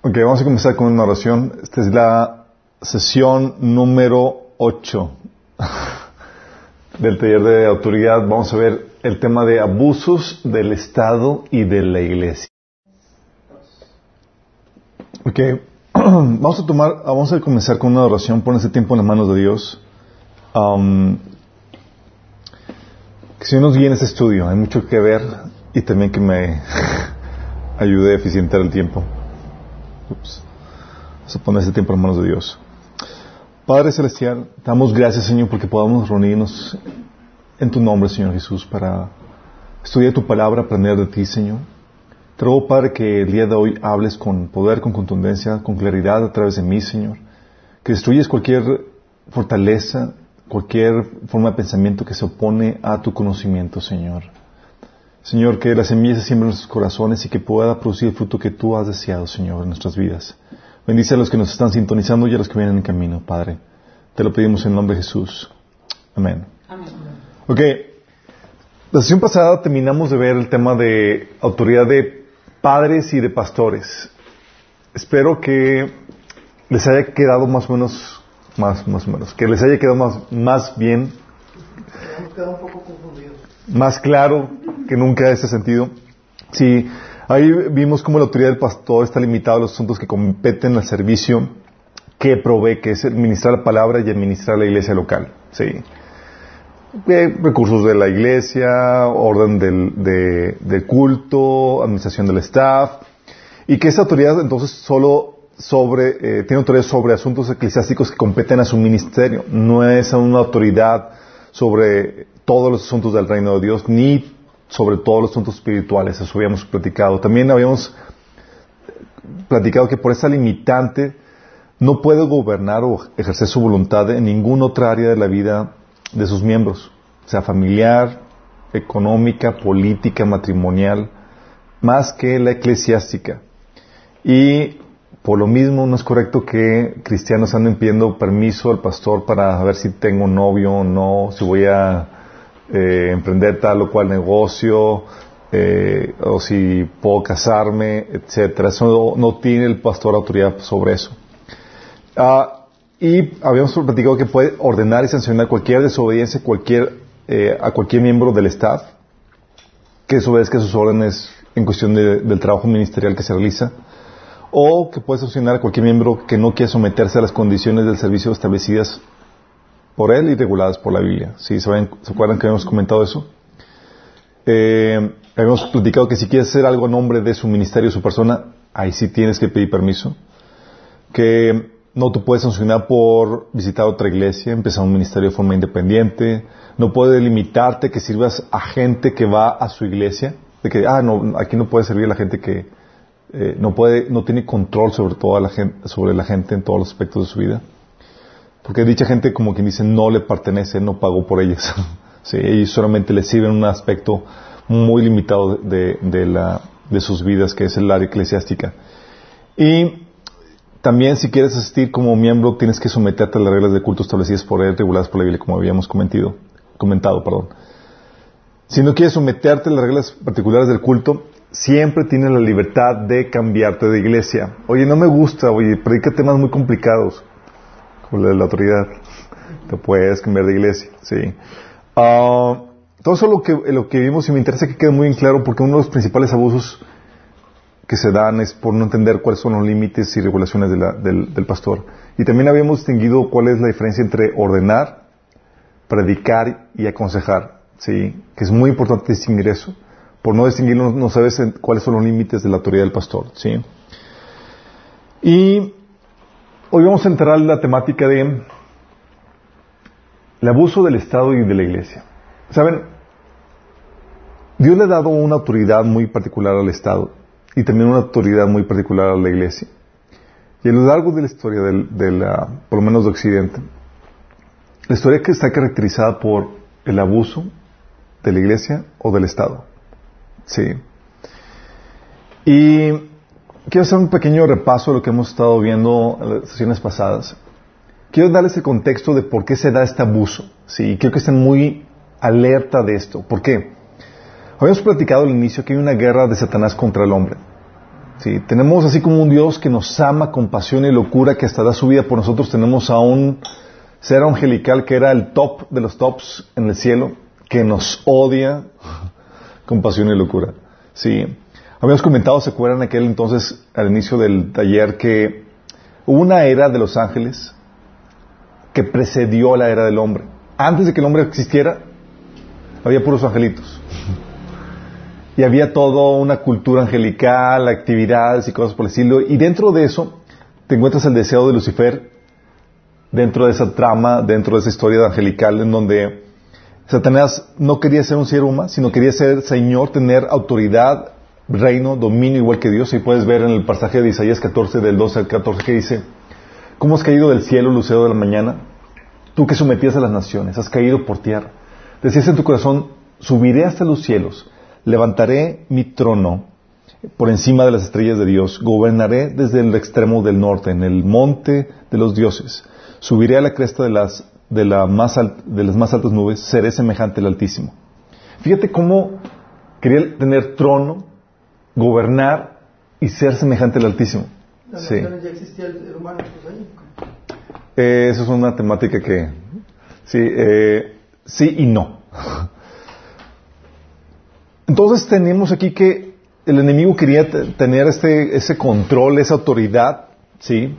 Ok, vamos a comenzar con una oración. Esta es la sesión número 8 del taller de autoridad. Vamos a ver el tema de abusos del Estado y de la Iglesia. Ok, vamos a tomar, vamos a comenzar con una oración. Pon ese tiempo en las manos de Dios. Um, que si nos guíe en este estudio, hay mucho que ver y también que me ayude a eficientar el tiempo. Vamos a poner ese tiempo en manos de Dios. Padre Celestial, damos gracias, Señor, porque podamos reunirnos en tu nombre, Señor Jesús, para estudiar tu palabra, aprender de ti, Señor. Te ruego, Padre, que el día de hoy hables con poder, con contundencia, con claridad a través de mí, Señor. Que destruyes cualquier fortaleza, cualquier forma de pensamiento que se opone a tu conocimiento, Señor. Señor, que la semilla se siembre en nuestros corazones y que pueda producir el fruto que tú has deseado, Señor, en nuestras vidas. Bendice a los que nos están sintonizando y a los que vienen en camino, Padre. Te lo pedimos en nombre de Jesús. Amén. Amén. Ok. La sesión pasada terminamos de ver el tema de autoridad de padres y de pastores. Espero que les haya quedado más o menos, más, más o menos, que les haya quedado más, más bien. un poco confundidos. Más claro que nunca ese sentido. Sí, ahí vimos cómo la autoridad del pastor está limitada a los asuntos que competen al servicio que provee, que es administrar la palabra y administrar la iglesia local. Sí. Eh, recursos de la iglesia, orden del, de, culto, administración del staff, y que esa autoridad entonces solo sobre, eh, tiene autoridad sobre asuntos eclesiásticos que competen a su ministerio, no es una autoridad sobre todos los asuntos del reino de Dios, ni sobre todos los asuntos espirituales, eso habíamos platicado. También habíamos platicado que por esa limitante no puede gobernar o ejercer su voluntad en ninguna otra área de la vida de sus miembros, sea familiar, económica, política, matrimonial, más que la eclesiástica. Y por lo mismo no es correcto que cristianos anden pidiendo permiso al pastor para ver si tengo novio o no, si voy a eh, emprender tal o cual negocio, eh, o si puedo casarme, etcétera. Eso no, tiene el pastor autoridad sobre eso. Ah, y habíamos platicado que puede ordenar y sancionar cualquier desobediencia eh, a cualquier miembro del staff que desobedezca sus órdenes en cuestión del trabajo ministerial que se realiza, o que puede sancionar a cualquier miembro que no quiera someterse a las condiciones del servicio establecidas por él y reguladas por la Biblia. ¿Sí? ¿Se, acuerdan que habíamos comentado eso? Eh, habíamos platicado que si quieres hacer algo a nombre de su ministerio, su persona, ahí sí tienes que pedir permiso. Que no te puedes sancionar por visitar otra iglesia, empezar un ministerio de forma independiente. No puede limitarte que sirvas a gente que va a su iglesia. De que, ah, aquí no puede servir a la gente que eh, no puede, no tiene control sobre toda la gente, sobre la gente en todos los aspectos de su vida. Porque dicha gente, como quien dice, no le pertenece, no pagó por ellas. sí, ellos solamente le sirven un aspecto muy limitado de, de, la, de sus vidas, que es el área eclesiástica. Y también si quieres asistir como miembro, tienes que someterte a las reglas de culto establecidas por él, reguladas por la Biblia, como habíamos comentado. comentado. Perdón. Si no quieres someterte a las reglas particulares del culto, siempre tienes la libertad de cambiarte de iglesia. Oye, no me gusta, oye, predica temas muy complicados de la autoridad. Te puedes cambiar de iglesia, sí. Ah, todo eso lo que, lo que vimos y me interesa que quede muy en claro porque uno de los principales abusos que se dan es por no entender cuáles son los límites y regulaciones del, del, pastor. Y también habíamos distinguido cuál es la diferencia entre ordenar, predicar y aconsejar, ¿sí? Que es muy importante distinguir eso. Por no distinguirlo no sabes cuáles son los límites de la autoridad del pastor, ¿sí? Y Hoy vamos a entrar en la temática de el abuso del Estado y de la Iglesia. Saben, Dios le ha dado una autoridad muy particular al Estado y también una autoridad muy particular a la Iglesia. Y a lo largo de la historia de la, por lo menos de Occidente, la historia que está caracterizada por el abuso de la Iglesia o del Estado. Sí. Y quiero hacer un pequeño repaso de lo que hemos estado viendo en las sesiones pasadas. Quiero darles el contexto de por qué se da este abuso. Sí, quiero que estén muy alerta de esto. ¿Por qué? Habíamos platicado al inicio que hay una guerra de Satanás contra el hombre. Sí, tenemos así como un Dios que nos ama con pasión y locura, que hasta da su vida por nosotros. Tenemos a un ser angelical que era el top de los tops en el cielo, que nos odia con pasión y locura. Sí. Habíamos comentado, ¿se acuerdan aquel entonces, al inicio del taller, que hubo una era de los ángeles que precedió la era del hombre? Antes de que el hombre existiera, había puros angelitos. Y había toda una cultura angelical, actividades y cosas por el estilo. Y dentro de eso, te encuentras el deseo de Lucifer, dentro de esa trama, dentro de esa historia angelical, en donde Satanás no quería ser un ser humano, sino quería ser Señor, tener autoridad, reino, dominio igual que Dios. Y puedes ver en el pasaje de Isaías 14, del 12 al 14, que dice, ¿cómo has caído del cielo, lucero de la mañana? Tú que sometías a las naciones, has caído por tierra. Decías en tu corazón, subiré hasta los cielos, levantaré mi trono por encima de las estrellas de Dios, gobernaré desde el extremo del norte, en el monte de los dioses, subiré a la cresta de las, de, la más de las más altas nubes, seré semejante al Altísimo. Fíjate cómo quería tener trono, gobernar y ser semejante al Altísimo. Sí. ya existía el humano, pues ahí. Eh, eso es una temática que sí, eh, sí y no. Entonces tenemos aquí que el enemigo quería tener este, ese control, esa autoridad, ¿sí?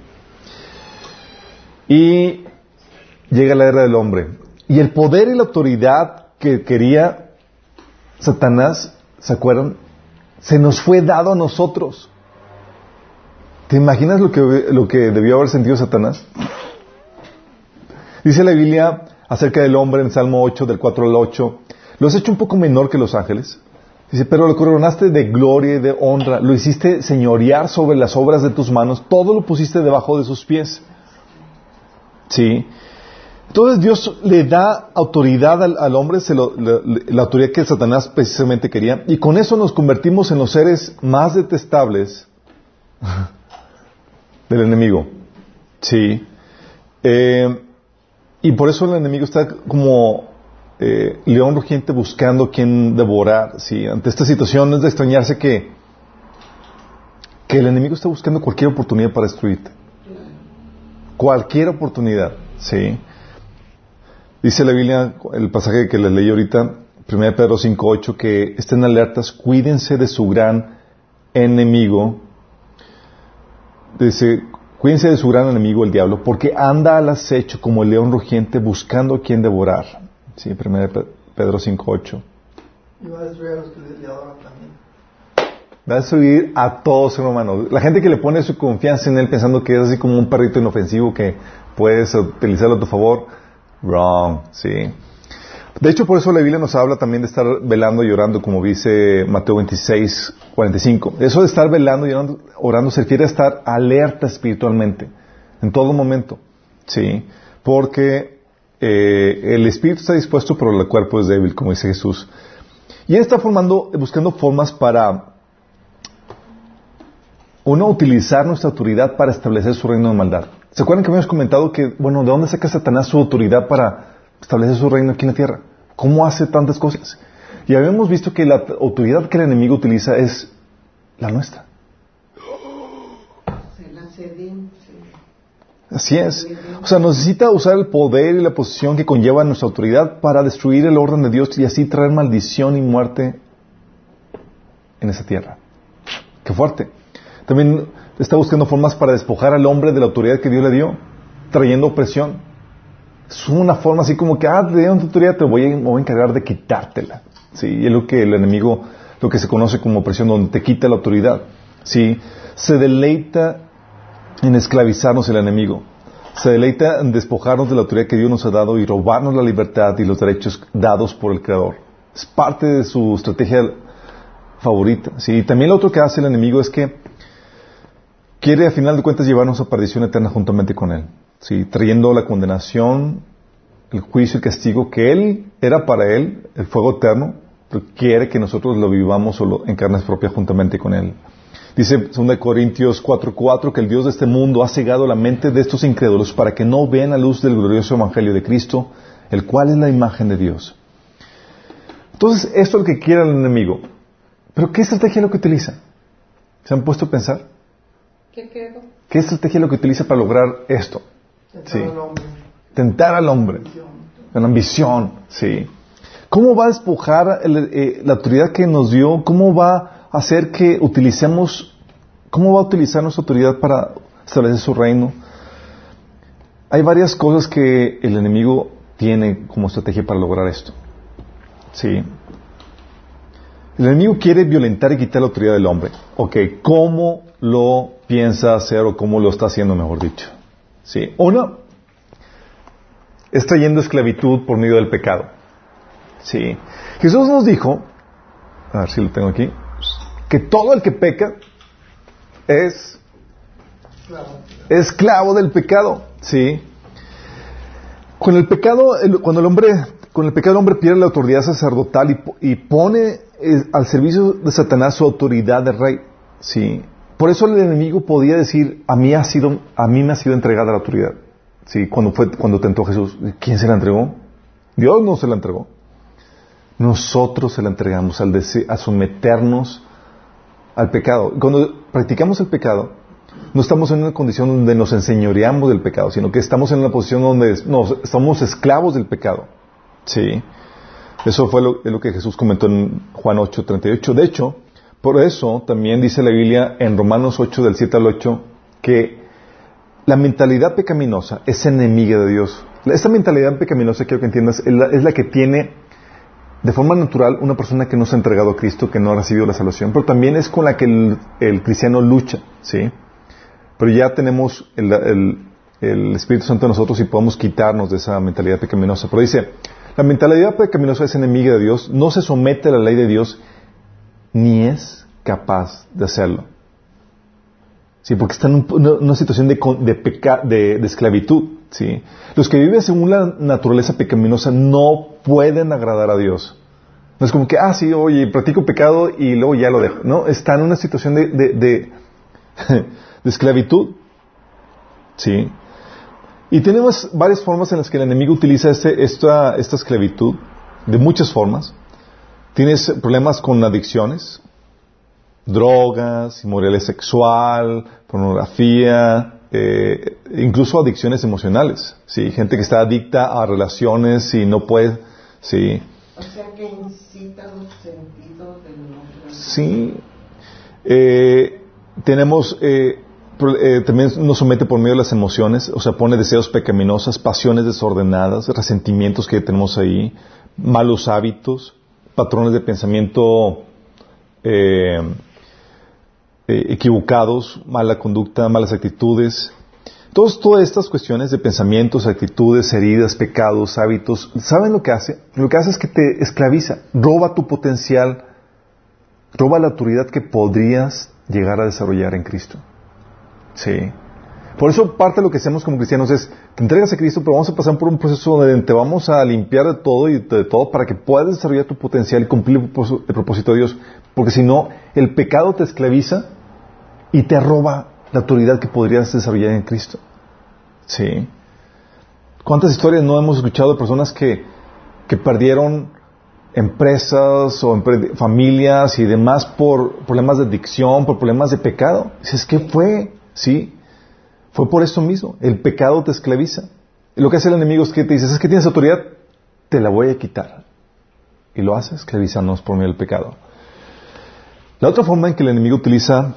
Y llega la era del hombre. Y el poder y la autoridad que quería Satanás, ¿se acuerdan? Se nos fue dado a nosotros. ¿Te imaginas lo que, lo que debió haber sentido Satanás? Dice la Biblia acerca del hombre en Salmo 8, del 4 al 8, lo has hecho un poco menor que los ángeles. Dice, pero lo coronaste de gloria y de honra, lo hiciste señorear sobre las obras de tus manos, todo lo pusiste debajo de sus pies. ¿Sí? Entonces Dios le da autoridad al, hombre, la autoridad que Satanás precisamente quería, y con eso nos convertimos en los seres más detestables del enemigo. Sí. Eh, y por eso el enemigo está como eh, león rugiente buscando quien devorar. ¿sí? Ante esta situación es de extrañarse que, que el enemigo está buscando cualquier oportunidad para destruirte. Cualquier oportunidad. ¿sí? Dice la Biblia, el pasaje que les leí ahorita, 1 Pedro 5.8, que estén alertas, cuídense de su gran enemigo. Dice, Cuídense de su gran enemigo, el diablo, porque anda al acecho como el león rugiente buscando a quien devorar. Sí, 1 Pedro 5.8. Y va a destruir a los que le adoran también. Va a destruir a todos, hermano. La gente que le pone su confianza en él pensando que es así como un perrito inofensivo que puedes utilizarlo a tu favor, wrong, sí. De hecho, por eso la Biblia nos habla también de estar velando y orando, como dice Mateo 26, 45. Eso de estar velando y orando, se refiere a estar alerta espiritualmente, en todo momento. ¿Sí? Porque eh, el espíritu está dispuesto, pero el cuerpo es débil, como dice Jesús. Y él está formando, buscando formas para, uno, utilizar nuestra autoridad para establecer su reino de maldad. ¿Se acuerdan que habíamos comentado que, bueno, ¿de dónde saca Satanás su autoridad para establece su reino aquí en la tierra. ¿Cómo hace tantas cosas? Y habíamos visto que la autoridad que el enemigo utiliza es la nuestra. Así es. O sea, necesita usar el poder y la posición que conlleva nuestra autoridad para destruir el orden de Dios y así traer maldición y muerte en esa tierra. Qué fuerte. También está buscando formas para despojar al hombre de la autoridad que Dios le dio, trayendo opresión. Es una forma así como que, ah, te dieron tu autoridad, te voy a, voy a encargar de quitártela. Sí, es lo que el enemigo, lo que se conoce como opresión, donde te quita la autoridad. Sí, se deleita en esclavizarnos el enemigo. Se deleita en despojarnos de la autoridad que Dios nos ha dado y robarnos la libertad y los derechos dados por el Creador. Es parte de su estrategia favorita. Sí, y también lo otro que hace el enemigo es que quiere a final de cuentas llevarnos a perdición eterna juntamente con Él. trayendo la condenación, el juicio y castigo que Él era para Él, el fuego eterno, pero quiere que nosotros lo vivamos solo en carnes propias juntamente con Él. Dice 2 Corintios 4:4 que el Dios de este mundo ha cegado la mente de estos incrédulos para que no vean la luz del glorioso Evangelio de Cristo, el cual es la imagen de Dios. Entonces, esto es lo que quiere el enemigo. Pero ¿qué estrategia es lo que utiliza? ¿Se han puesto a pensar? ¿Qué estrategia es lo que utiliza para lograr esto? Tentar Sí. al hombre. Tentar al hombre. La ambición, sí. ¿Cómo va a despojar el- eh, la autoridad que nos dio? ¿Cómo va a hacer que utilicemos, cómo va a utilizar nuestra autoridad para establecer su reino? Hay varias cosas que el enemigo tiene como estrategia para lograr esto. Sí. El enemigo quiere violentar y quitar la autoridad del hombre. Ok, ¿cómo lo piensa hacer o cómo lo está haciendo, mejor dicho? Sí. Uno, es trayendo esclavitud por medio del pecado. Sí. Jesús nos dijo, a ver si lo tengo aquí, que todo el que peca es esclavo del pecado. Sí. Con el pecado, el- cuando el hombre, con el pecado el hombre pierde la autoridad sacerdotal y pone eh, al servicio de Satanás su autoridad de rey. Sí. Por eso el enemigo podía decir, a mí ha sido, a mí me ha sido entregada la autoridad. Sí, cuando fue, cuando tentó Jesús, ¿quién se la entregó? Dios no se la entregó. Nosotros se la entregamos al a someternos al pecado. Cuando practicamos el pecado, no estamos en una condición donde nos enseñoreamos del pecado, sino que estamos en una posición donde nos, somos esclavos del pecado. Sí. Eso fue lo, lo que Jesús comentó en Juan 8, 38. De hecho, por eso también dice la Biblia en Romanos 8, del 7 al 8, que la mentalidad pecaminosa es enemiga de Dios. Esta mentalidad pecaminosa, quiero que entiendas, es la, que tiene de forma natural una persona que no se ha entregado a Cristo, que no ha recibido la salvación, pero también es con la que el, cristiano lucha, ¿sí? Pero ya tenemos el- el Espíritu Santo en nosotros y podemos quitarnos de esa mentalidad pecaminosa. Pero dice, la mentalidad pecaminosa es enemiga de Dios, no se somete a la ley de Dios, ni es capaz de hacerlo. Sí, porque está en un- una, situación de, de, de- esclavitud. ¿sí? Los que viven según la naturaleza pecaminosa no pueden agradar a Dios. No es como que, ah, sí, oye, practico pecado y luego ya lo dejo. No, está en una situación de- de esclavitud. ¿Sí? Y tenemos varias formas en las que el enemigo utiliza este- esta, esta esclavitud, de muchas formas. Tienes problemas con adicciones, drogas, inmoralidad sexual, pornografía, eh, incluso adicciones emocionales. Sí, gente que está adicta a relaciones y no puede, sí, O sea que incita los sentidos del sí. Eh, tenemos eh, eh, también nos somete por medio de las emociones, o sea, pone deseos pecaminosos, pasiones desordenadas, resentimientos que tenemos ahí, malos hábitos, patrones de pensamiento eh, eh, equivocados, mala conducta, malas actitudes. Todos, todas estas cuestiones de pensamientos, actitudes, heridas, pecados, hábitos, ¿saben lo que hace? Lo que hace es que te esclaviza, roba tu potencial, roba la autoridad que podrías llegar a desarrollar en Cristo. Sí. Por eso parte de lo que hacemos como cristianos es, te entregas a Cristo, pero vamos a pasar por un proceso donde te vamos a limpiar de todo y de todo para que puedas desarrollar tu potencial y cumplir el propósito- de Dios. Porque si no, el pecado te esclaviza y te roba la autoridad que podrías desarrollar en Cristo. Sí. ¿Cuántas historias no hemos escuchado de personas que, que perdieron empresas o familias y demás por problemas de adicción, por problemas de pecado? Dices, ¿qué fue? Sí. Fue por eso mismo. El pecado te esclaviza. Lo que hace el enemigo es que te dices, es que tienes autoridad, te la voy a quitar. Y lo hace esclavizándonos por medio del pecado. La otra forma en que el enemigo utiliza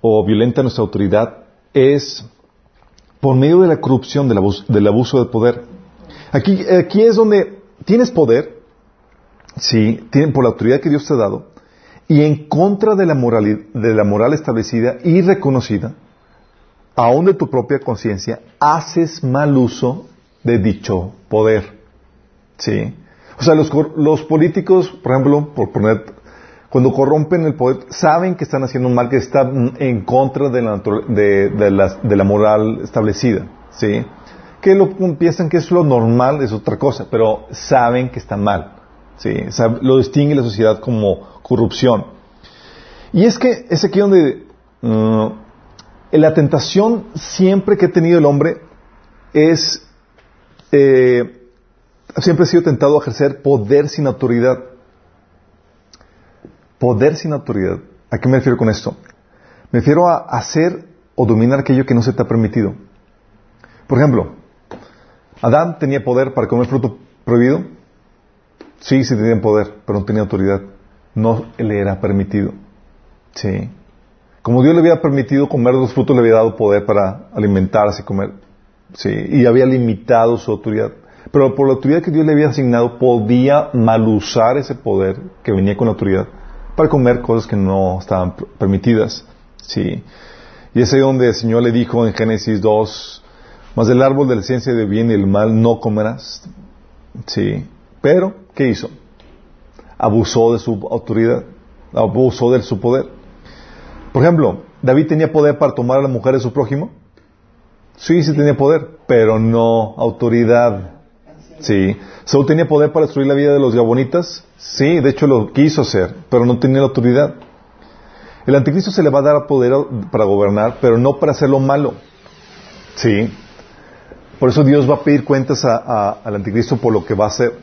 o violenta nuestra autoridad es por medio de la corrupción, del abuso, del poder. Aquí, aquí es donde tienes poder, sí, por la autoridad que Dios te ha dado, y en contra de la, moral, de la moral establecida y reconocida, aún de tu propia conciencia, haces mal uso de dicho poder. ¿Sí? O sea, los, los políticos, por ejemplo, por poner, cuando corrompen el poder, saben que están haciendo un mal que está en contra de la, de, de la, moral establecida. ¿Sí? Que lo, piensan que es lo normal, es otra cosa, pero saben que está mal. ¿Sí? Lo distingue la sociedad como corrupción. Y es que es aquí donde mm, la tentación siempre que ha tenido el hombre es eh, siempre ha sido tentado a ejercer poder sin autoridad. Poder sin autoridad. ¿A qué me refiero con esto? Me refiero a hacer o dominar aquello que no se te ha permitido. Por ejemplo, Adán tenía poder para comer fruto prohibido. Sí, sí tenía poder, pero no tenía autoridad. No le era permitido. Sí. Como Dios le había permitido comer los frutos, le había dado poder para alimentarse y comer. Sí. Y había limitado su autoridad. Pero por la autoridad que Dios le había asignado, podía malusar ese poder que venía con la autoridad para comer cosas que no estaban permitidas. Sí. Y es ahí donde el Señor le dijo en Génesis 2, más del árbol de la ciencia de bien y el mal no comerás. Sí. Pero, ¿qué hizo? Abusó de su autoridad, abusó de su poder. Por ejemplo, David tenía poder para tomar a la mujer de su prójimo. Sí, sí tenía poder, pero no autoridad. Sí. Saúl tenía poder para destruir la vida de los gabonitas. Sí, de hecho lo quiso hacer, pero no tenía la autoridad. El anticristo se le va a dar poder para gobernar, pero no para hacer lo malo. Sí. Por eso Dios va a pedir cuentas al anticristo por lo que va a hacer.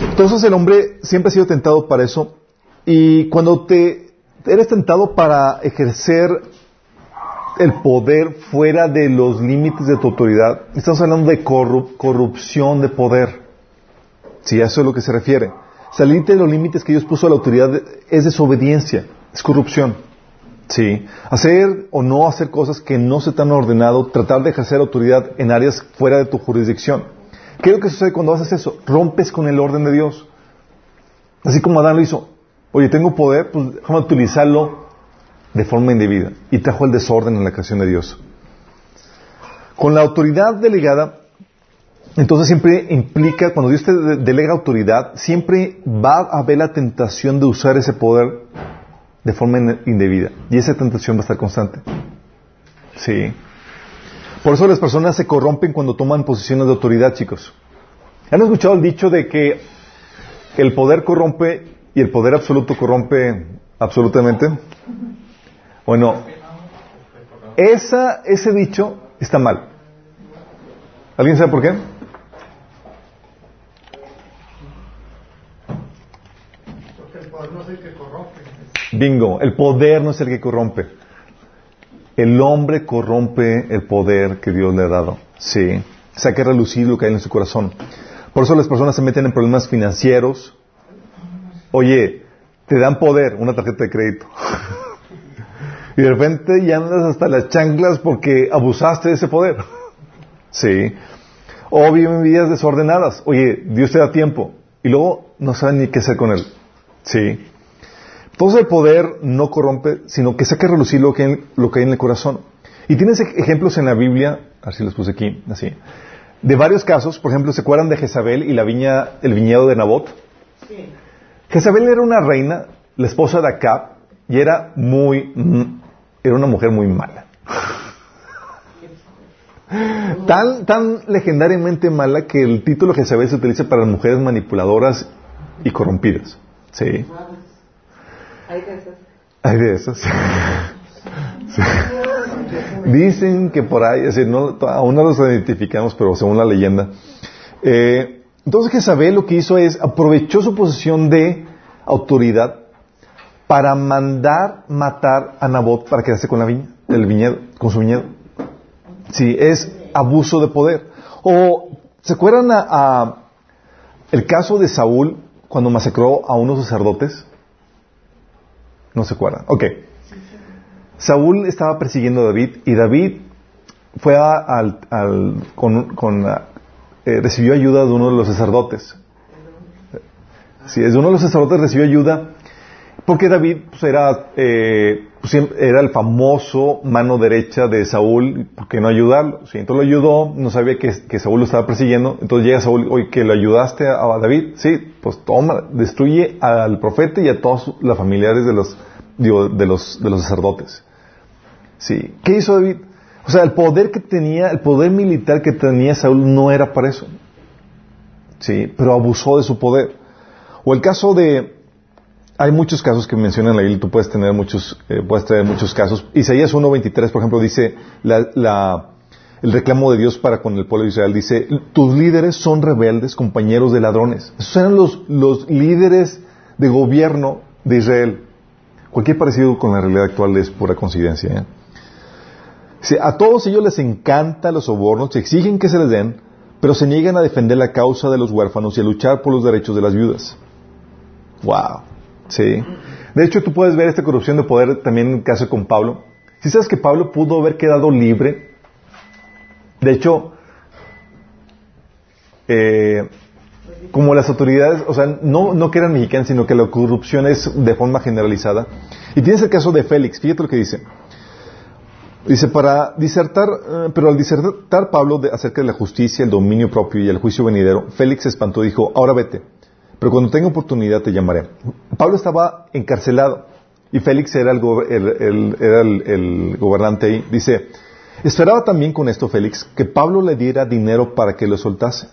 Entonces el hombre siempre ha sido tentado para eso. Y cuando te eres tentado para ejercer el poder fuera de los límites de tu autoridad, estamos hablando de corrupción de poder. Si a eso es lo que se refiere. Salirte de los límites que Dios puso a la autoridad es desobediencia, es corrupción. Sí. Hacer o no hacer cosas que no se te han ordenado, tratar de ejercer autoridad en áreas fuera de tu jurisdicción. ¿Qué es lo que sucede cuando haces eso? Rompes con el orden de Dios. Así como Adán lo hizo. Oye, tengo poder, pues déjame utilizarlo de forma indebida. Y trajo el desorden en la creación de Dios. Con la autoridad delegada, entonces siempre implica, cuando Dios te delega autoridad, siempre va a haber la tentación de usar ese poder de forma indebida. Y esa tentación va a estar constante. Sí. Por eso las personas se corrompen cuando toman posiciones de autoridad, chicos. ¿Han escuchado el dicho de que el poder corrompe y el poder absoluto corrompe absolutamente? Bueno, esa, ese dicho está mal. ¿Alguien sabe por qué? Bingo, el poder no es el que corrompe. El hombre corrompe el poder que Dios le ha dado. Sí. Saque relucir lo que hay en su corazón. Por eso las personas se meten en problemas financieros. Oye, te dan poder, una tarjeta de crédito. y de repente ya andas hasta las chanclas porque abusaste de ese poder. sí. O viven vidas desordenadas. Oye, Dios te da tiempo. Y luego no saben ni qué hacer con él. Sí. Todo el poder no corrompe, sino que saca a relucir lo que, hay, lo que hay en el corazón. Y tienes ejemplos en la Biblia, así los puse aquí, así, de varios casos. Por ejemplo, ¿se acuerdan de Jezabel y la viña, el viñedo de Nabot? Sí. Jezabel era una reina, la esposa de Acab, y era muy, mm, era una mujer muy mala. tan, tan legendariamente mala que el título Jezabel se utiliza para mujeres manipuladoras y corrompidas. Sí. Hay de esas. Hay de esas. Dicen que por ahí, es decir, no, aún no los identificamos, pero según la leyenda. Eh, entonces Jezabel lo que hizo es aprovechó su posición de autoridad para mandar matar a Nabot para quedarse con la viña, el viñedo, con su viñedo. Sí, es abuso de poder. O, ¿se acuerdan a el caso de Saúl cuando masacró a unos sacerdotes? No se acuerdan. Ok. Saúl estaba persiguiendo a David y David fue al, con, eh, recibió ayuda de uno de los sacerdotes. Sí, es uno de los sacerdotes recibió ayuda porque David pues, era, eh, pues, era el famoso mano derecha de Saúl, ¿por qué no ayudarlo? Sí, entonces lo ayudó, no sabía que, Saúl lo estaba persiguiendo, entonces llega Saúl, oye, que lo ayudaste a, David, sí, pues toma, destruye al profeta y a todos los familiares de los, de los, de los sacerdotes. Sí, ¿qué hizo David? O sea, el poder que tenía, el poder militar que tenía Saúl no era para eso. Sí, pero abusó de su poder. O el caso de, hay muchos casos que mencionan la Biblia, tú puedes tener muchos, eh, puedes tener muchos casos. Isaías 1.23, por ejemplo, dice la, el reclamo de Dios para con el pueblo de Israel. Dice, tus líderes son rebeldes, compañeros de ladrones. Esos eran los, los líderes de gobierno de Israel. Cualquier parecido con la realidad actual es pura coincidencia. ¿eh? A todos ellos les encantan los sobornos, exigen que se les den, pero se niegan a defender la causa de los huérfanos y a luchar por los derechos de las viudas. Wow. Sí. De hecho, tú puedes ver esta corrupción de poder también en caso con Pablo. Si sabes que Pablo pudo haber quedado libre, de hecho, eh, como las autoridades, o sea, no, no que eran mexicanas, sino que la corrupción es de forma generalizada. Y tienes el caso de Félix, fíjate lo que dice. Dice, para disertar, eh, pero al disertar Pablo de, acerca de la justicia, el dominio propio y el juicio venidero, Félix se espantó y dijo, ahora vete, pero cuando tenga oportunidad te llamaré. Pablo estaba encarcelado y Félix era el, era el gobernante ahí. Dice, esperaba también con esto Félix que Pablo le diera dinero para que lo soltase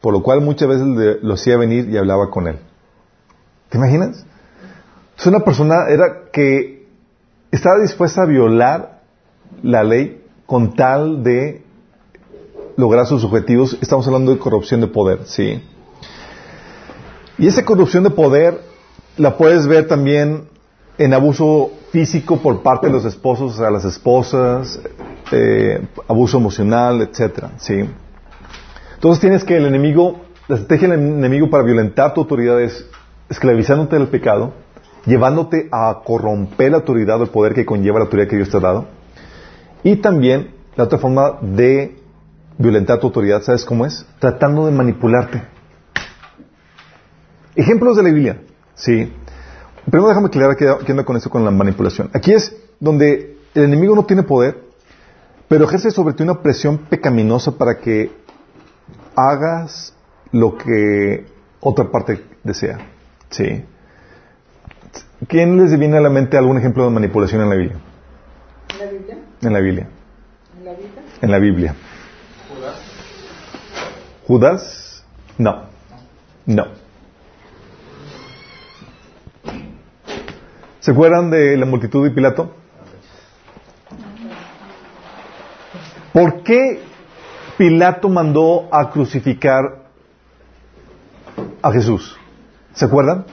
por lo cual muchas veces lo hacía venir y hablaba con él. ¿Te imaginas? Es una persona era que estaba dispuesta a violar la ley con tal de lograr sus objetivos. Estamos hablando de corrupción de poder, ¿sí? Y esa corrupción de poder la puedes ver también en abuso físico por parte de los esposos a las esposas, eh, abuso emocional, etcétera, ¿sí? Entonces tienes que el enemigo, la estrategia del enemigo para violentar tu autoridad es esclavizándote del pecado, llevándote a corromper la autoridad o el poder que conlleva la autoridad que Dios te ha dado. Y también la otra forma de violentar tu autoridad, ¿sabes cómo es? Tratando de manipularte. Ejemplos de la Biblia. Sí. Primero déjame aclarar qué anda con eso con la manipulación. Aquí es donde el enemigo no tiene poder, pero ejerce sobre ti una presión pecaminosa para que hagas lo que otra parte desea. ¿Sí? ¿Quién les viene a la mente algún ejemplo de manipulación en la Biblia? ¿En la Biblia? En la Biblia. Judas. ¿Judas? No. No. ¿Se acuerdan de la multitud de Pilato? ¿Por qué Pilato mandó a crucificar a Jesús. ¿Se acuerdan?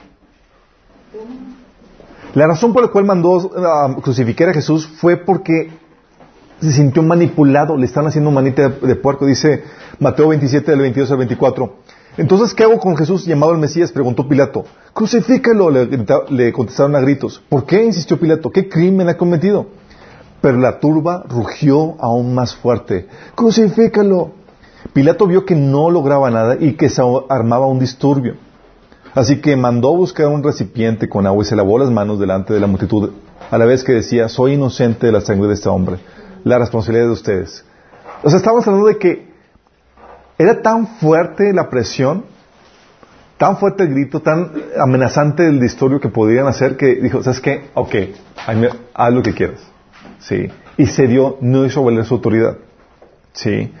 La razón por la cual mandó a crucificar a Jesús fue porque se sintió manipulado, le están haciendo manita de, puerco, dice Mateo 27 del 22 al 24. Entonces, ¿qué hago con Jesús llamado el Mesías? Preguntó Pilato. Crucifícalo, le, le contestaron a gritos. ¿Por qué? insistió Pilato. ¿Qué crimen ha cometido? Pero la turba rugió aún más fuerte. Crucifícalo. Pilato vio que no lograba nada y que se armaba un disturbio. Así que mandó buscar un recipiente con agua y se lavó las manos delante de la multitud, a la vez que decía, soy inocente de la sangre de este hombre. La responsabilidad de ustedes. O sea, estamos hablando de que era tan fuerte la presión, tan fuerte el grito, tan amenazante el disturbio que podían hacer que dijo, ¿sabes qué? Ok, haz lo que quieras. ¿sí? Y se dio, no hizo valer su autoridad, ¿sí?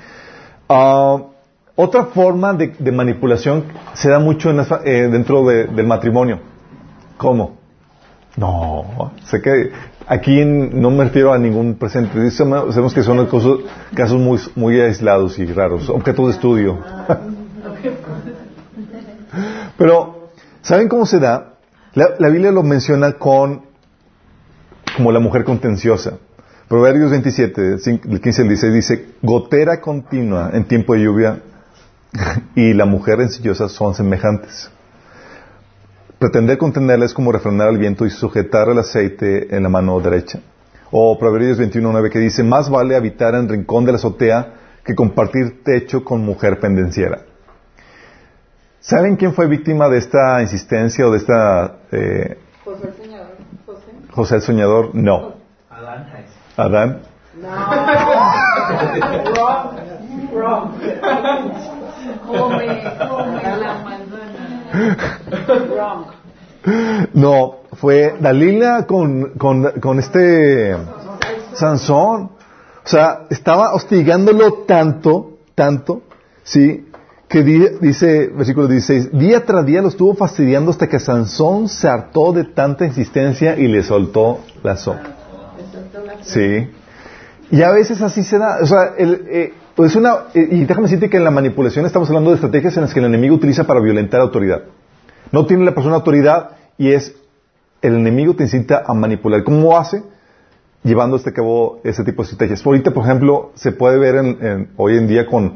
Ah, otra forma de, manipulación se da mucho eh, dentro del matrimonio. ¿Cómo? No, sé que aquí no me refiero a ningún presente. Sabemos que son casos, muy, muy aislados y raros, objetos de estudio. Pero, ¿saben cómo se da? La, Biblia lo menciona con como la mujer contenciosa. Proverbios 27, el 15 al 16 dice, gotera continua en tiempo de lluvia y la mujer rencillosa son semejantes. Pretender contenerla es como refrenar al viento y sujetar el aceite en la mano derecha. O Proverbios 21, que dice, más vale habitar en rincón de la azotea que compartir techo con mujer pendenciera. ¿Saben quién fue víctima de esta insistencia o de esta... Eh, José el Soñador. José. José el Soñador, no. Adán. No. wrong, No, fue Dalila con, con, con este Sansón. O sea, estaba hostigándolo tanto, tanto, ¿sí? Que dice, versículo 16, día tras día lo estuvo fastidiando hasta que Sansón se hartó de tanta insistencia y le soltó la sopa. Sí. Y a veces así se da. O sea, el, eh, pues una, eh, y déjame decirte que en la manipulación estamos hablando de estrategias en las que el enemigo utiliza para violentar autoridad. No tiene la persona autoridad y es el enemigo te incita a manipular. ¿Cómo hace? Llevando este cabo ese tipo de estrategias. Ahorita, por ejemplo, se puede ver en, hoy en día con,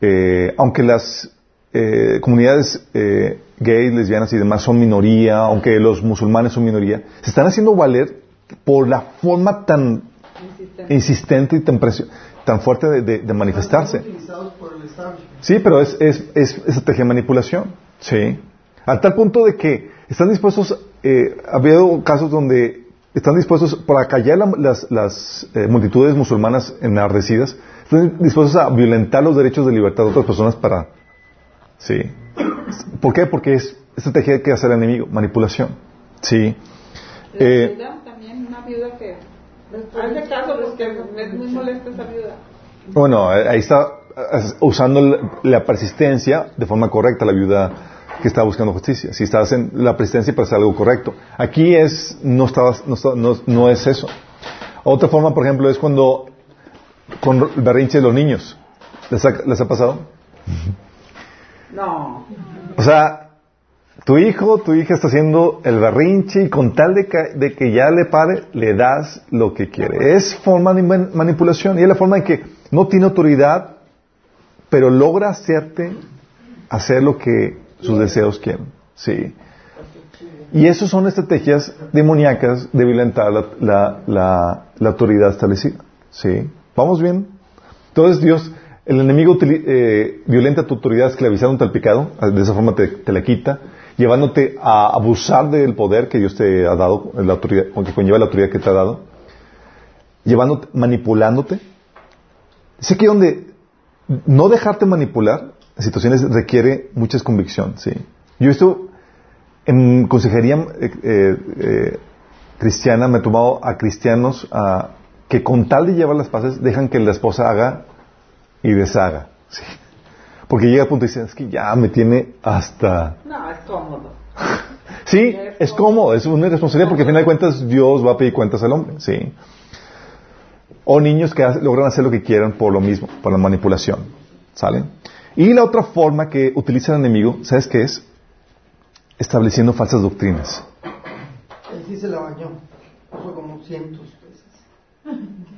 eh, aunque las eh, comunidades eh, gays, lesbianas y demás son minoría, aunque los musulmanes son minoría, se están haciendo valer por la forma tan insistente, y tan, tan fuerte de, manifestarse. Sí, pero es, es, es estrategia de manipulación. Sí. A tal punto de que están dispuestos, eh, ha habido casos donde están dispuestos, para callar las, las eh, multitudes musulmanas enardecidas, están dispuestos a violentar los derechos de libertad de otras personas para... Sí. ¿Por qué? Porque es estrategia que hace el enemigo, manipulación. Sí. Eh, también una viuda que... Hace caso porque es muy molesta esa viuda. Bueno, ahí está usando la persistencia de forma correcta la viuda que está buscando justicia. Si estás en la persistencia para hacer algo correcto. Aquí es, no, estabas, no, no, es eso. Otra forma, por ejemplo, es cuando con el berrinche de los niños. ¿Les ha, ¿Les ha pasado? No. O sea, tu hijo, tu hija está haciendo el berrinche y con tal de que, de que ya le pare, le das lo que quiere. Es forma de manipulación y es la forma en que no tiene autoridad, pero logra hacerte hacer lo que sus deseos quieren. Sí. Y eso son estrategias demoníacas de violentar la, la, la, autoridad establecida. ¿Sí? ¿Vamos bien? Entonces Dios, el enemigo eh, violenta tu autoridad esclavizándote al pecado, de esa forma te, la quita, llevándote a abusar del poder que Dios te ha dado, la autoridad, que conlleva la autoridad que te ha dado, llevándote, manipulándote. Sé que donde no dejarte manipular situaciones requiere mucha convicción, ¿sí? Yo esto en consejería eh, eh, cristiana me he tomado a cristianos a, que con tal de llevar las paces dejan que la esposa haga y deshaga, ¿sí? Porque llega a punto y dice, es que ya me tiene hasta... No, es cómodo. sí, es cómodo, es una responsabilidad porque al final de cuentas Dios va a pedir cuentas al hombre, ¿sí? O niños que logran hacer lo que quieran por lo mismo, por la manipulación, ¿sale? Y la otra forma que utiliza el enemigo, ¿sabes qué es? Estableciendo falsas doctrinas. Él sí se la bañó. Como cientos veces.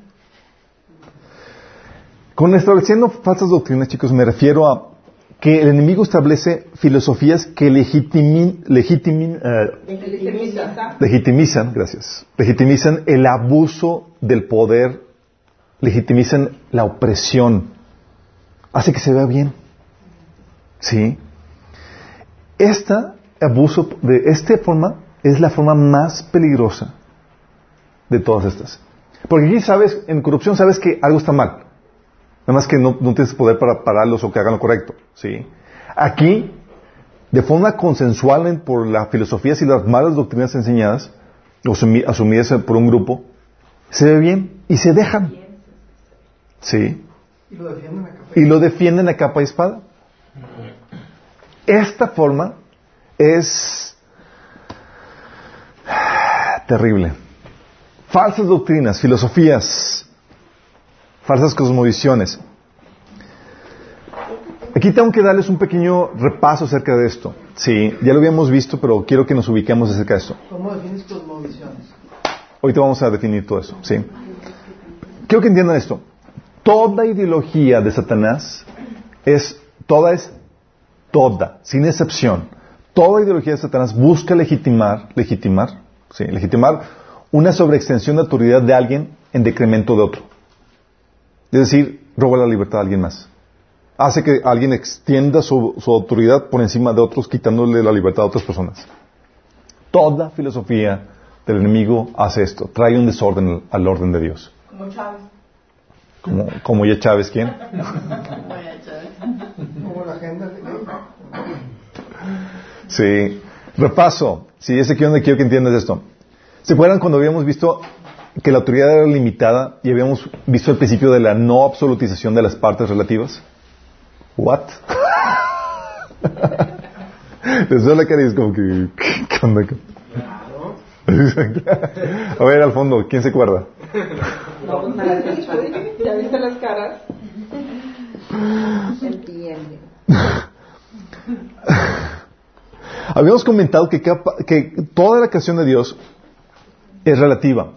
Con estableciendo falsas doctrinas, chicos, me refiero a que el enemigo establece filosofías que legitimin, legitimin, eh, legitimizan, gracias, legitimizan el abuso del poder, legitimizan la opresión, hace que se vea bien. ¿Sí? Este abuso de esta forma es la forma más peligrosa de todas estas. Porque aquí sabes, en corrupción sabes que algo está mal. Nada más que no, tienes poder para pararlos o que hagan lo correcto. ¿sí? Aquí, de forma consensual por las filosofías y las malas doctrinas enseñadas, o asumidas por un grupo, se ve bien y se dejan. ¿Sí? Y lo defienden a capa y, lo defienden a capa y espada. Esta forma es terrible. Falsas doctrinas, filosofías, falsas cosmovisiones. Aquí tengo que darles un pequeño repaso acerca de esto. Sí, ya lo habíamos visto, pero quiero que nos ubiquemos acerca de esto. ¿Cómo defines cosmovisiones? Ahorita vamos a definir todo eso, sí. Quiero que entiendan esto. Toda ideología de Satanás es, toda es toda, sin excepción, toda ideología de Satanás busca legitimar, legitimar, sí, legitimar una sobreextensión de autoridad de alguien en decremento de otro. Es decir, roba la libertad a alguien más. Hace que alguien extienda su, autoridad por encima de otros, quitándole la libertad a otras personas. Toda filosofía del enemigo hace esto, trae un desorden al orden de Dios. Como Chávez. Como, como ya Chávez, ¿quién? Como la agenda Sí. Repaso. Sí, ese que donde quiero que entiendas esto. ¿Se acuerdan cuando habíamos visto que la autoridad era limitada y habíamos visto el principio de la no absolutización de las partes relativas? ¿What? Les doy la cara y es como que... ¿Qué onda? A ver, al fondo, ¿quién se acuerda? No, pues ¿Ya viste las caras? Entiende. Habíamos comentado que, que toda la creación de Dios es relativa.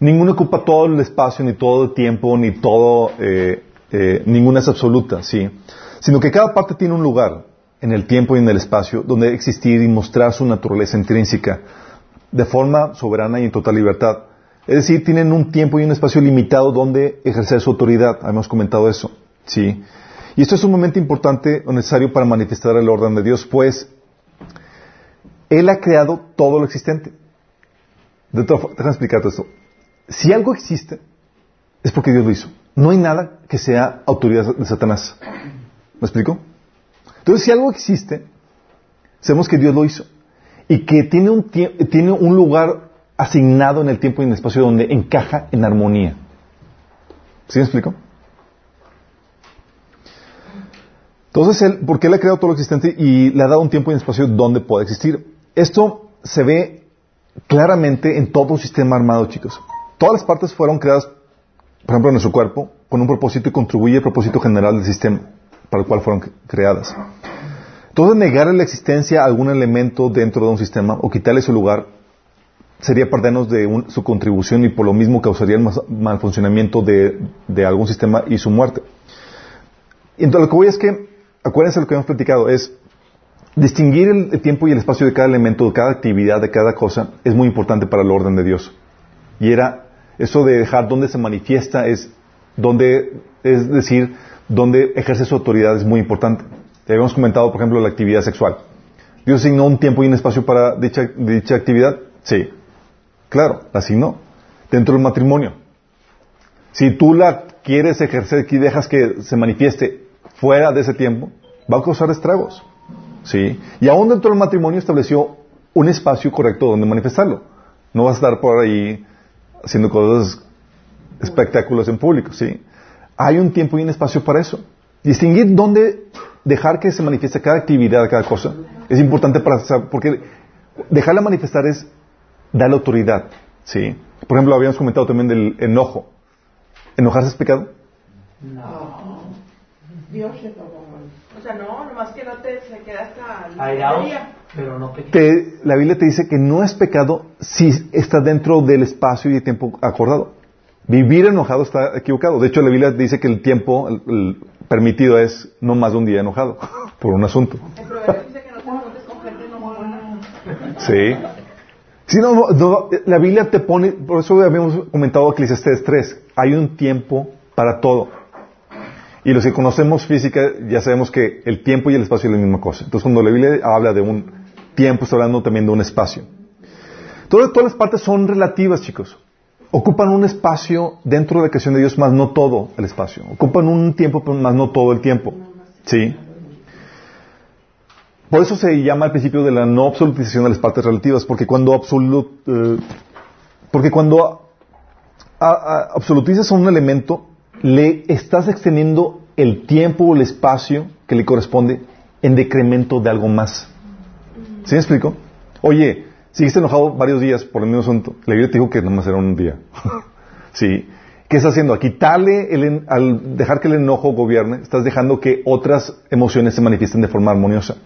Ninguno ocupa todo el espacio, ni todo el tiempo, ni todo, eh, eh, ninguna es absoluta, ¿sí? Sino que cada parte tiene un lugar en el tiempo y en el espacio donde existir y mostrar su naturaleza intrínseca de forma soberana y en total libertad. Es decir, tienen un tiempo y un espacio limitado donde ejercer su autoridad. Hemos comentado eso, ¿sí? Y esto es un momento importante o necesario para manifestar el orden de Dios, pues Él ha creado todo lo existente. De déjame explicarte esto. Si algo existe, es porque Dios lo hizo. No hay nada que sea autoridad de Satanás. ¿Me explico? Entonces, si algo existe, sabemos que Dios lo hizo. Y que tiene un, tiene un lugar asignado en el tiempo y en el espacio donde encaja en armonía. ¿Sí me explico? Entonces, él, porque Él ha creado todo lo existente y le ha dado un tiempo y un espacio donde puede existir. Esto se ve claramente en todo sistema armado, chicos. Todas las partes fueron creadas, por ejemplo, en nuestro cuerpo, con un propósito y contribuye al propósito general del sistema para el cual fueron creadas. Entonces, negarle la existencia a algún elemento dentro de un sistema o quitarle su lugar sería perdernos de su contribución y por lo mismo causaría el mal funcionamiento de, de algún sistema y su muerte. Entonces lo que voy es que acuérdense lo que hemos platicado, es distinguir el tiempo y el espacio de cada elemento, de cada actividad, de cada cosa, es muy importante para el orden de Dios. Y era eso de dejar dónde se manifiesta, es donde, es decir, donde ejerce su autoridad es muy importante. Ya habíamos comentado, por ejemplo, la actividad sexual. ¿Dios asignó un tiempo y un espacio para dicha, dicha actividad? Sí. Claro, la asignó. Dentro del matrimonio. Si tú la quieres ejercer y dejas que se manifieste fuera de ese tiempo, va a causar estragos. ¿Sí? Y aún dentro del matrimonio estableció un espacio correcto donde manifestarlo. No vas a estar por ahí haciendo cosas, espectáculos en público, ¿sí? Hay un tiempo y un espacio para eso. Distinguir dónde dejar que se manifieste cada actividad, cada cosa, es importante para saber, porque dejarla manifestar es darle autoridad, ¿sí? Por ejemplo, habíamos comentado también del enojo. ¿Enojarse es pecado? No. Dios se O sea, no, nomás que no te se queda hasta pero no La Biblia te dice que no es pecado si está dentro del espacio y tiempo acordado. Vivir enojado está equivocado. De hecho, la Biblia dice que el tiempo permitido es no más de un día enojado por un asunto. dice que no te con gente no Sí. Si no, la Biblia te pone, por eso habíamos comentado Eclesiastes 3, hay un tiempo para todo. Y los que conocemos física ya sabemos que el tiempo y el espacio es la misma cosa. Entonces cuando la Biblia habla de un tiempo, está hablando también de un espacio. Todas, las partes son relativas, chicos. Ocupan un espacio dentro de la creación de Dios, más no todo el espacio. Ocupan un tiempo, más no todo el tiempo. ¿Sí? Por eso se llama el principio de la no absolutización de las partes relativas, porque cuando absolut, eh, porque cuando absolutizas a un elemento, le estás extendiendo el tiempo o el espacio que le corresponde en decremento de algo más. ¿Sí me explico? Oye, siguiste enojado varios días por el mismo asunto. La Biblia te dijo que nomás era un día. ¿Sí? ¿Qué estás haciendo? A quitarle, el, al dejar que el enojo gobierne, estás dejando que otras emociones se manifiesten de forma armoniosa.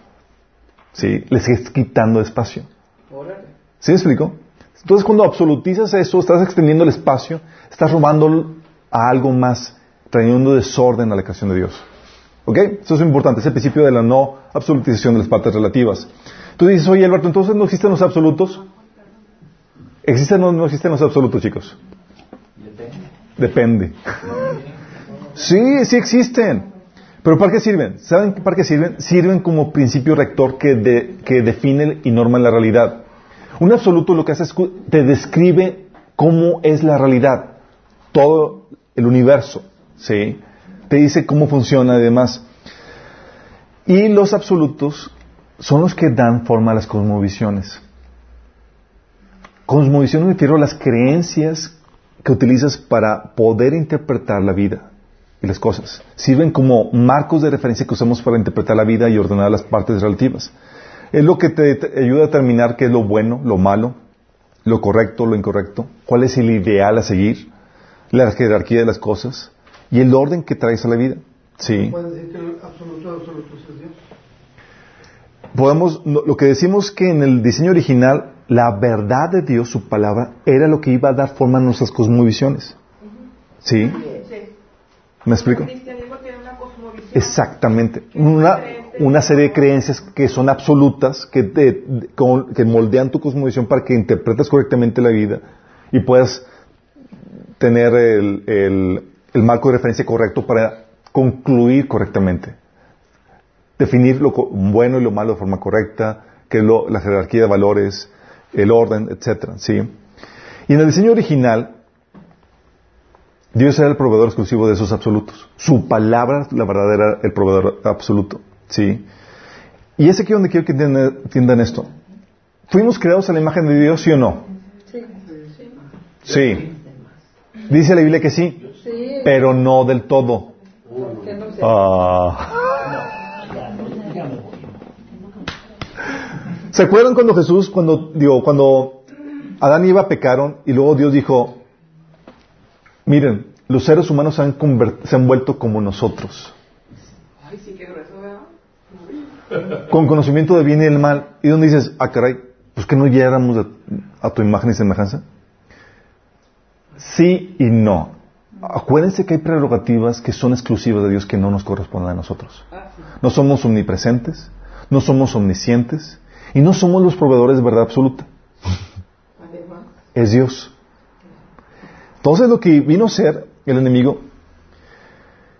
¿Sí? Les estás quitando espacio. ¿Sí me explico? Entonces cuando absolutizas eso, estás extendiendo el espacio, estás robando a algo más, trayendo desorden a la creación de Dios. ¿Ok? Eso es importante, es el principio de la no absolutización de las partes relativas. Tú dices, oye Alberto, entonces no existen los absolutos. ¿Existen o no existen los absolutos, chicos? Depende. Sí, sí existen. Pero ¿para qué sirven? ¿Saben para qué sirven? Sirven como principio rector que, que define y norma la realidad. Un absoluto lo que hace es te describe cómo es la realidad. Todo el universo, ¿sí? Te dice cómo funciona y demás. Y los absolutos son los que dan forma a las cosmovisiones. Cosmovisión me refiero a las creencias que utilizas para poder interpretar la vida y las cosas. Sirven como marcos de referencia que usamos para interpretar la vida y ordenar las partes relativas. Es lo que te, te ayuda a determinar qué es lo bueno, lo malo, lo correcto, lo incorrecto, cuál es el ideal a seguir la jerarquía de las cosas y el orden que traes a la vida. Sí. ¿Puedes decir que el absoluto de absolutos es Dios? podemos, lo que decimos que en el diseño original, la verdad de Dios, su palabra, era lo que iba a dar forma a nuestras cosmovisiones. ¿Sí? ¿Me explico? Exactamente. Una, una serie de creencias que son absolutas, que, te, que moldean tu cosmovisión para que interpretes correctamente la vida y puedas tener el, el, el marco de referencia correcto para concluir correctamente. Definir lo bueno y lo malo de forma correcta, que es lo, la jerarquía de valores, el orden, etcétera, ¿sí? Y en el diseño original, Dios era el proveedor exclusivo de esos absolutos. Su palabra, la verdad, era el proveedor absoluto. ¿Sí? Y es aquí donde quiero que entiendan, esto. ¿Fuimos creados a la imagen de Dios, sí o no? Sí. Sí. Dice la Biblia que sí, pero no del todo. Ah. ¿Se acuerdan cuando Jesús, cuando, digo, cuando Adán y Eva pecaron y luego Dios dijo, Miren, los seres humanos se han, se han vuelto como nosotros. Con conocimiento de bien y del mal. Y donde dices, ah, caray, pues que no llegáramos a, tu imagen y semejanza. Sí y no. Acuérdense que hay prerrogativas que son exclusivas de Dios que no nos corresponden a nosotros. No somos omnipresentes, no somos omniscientes y no somos los proveedores de verdad absoluta. Es Dios. Entonces lo que vino a ser el enemigo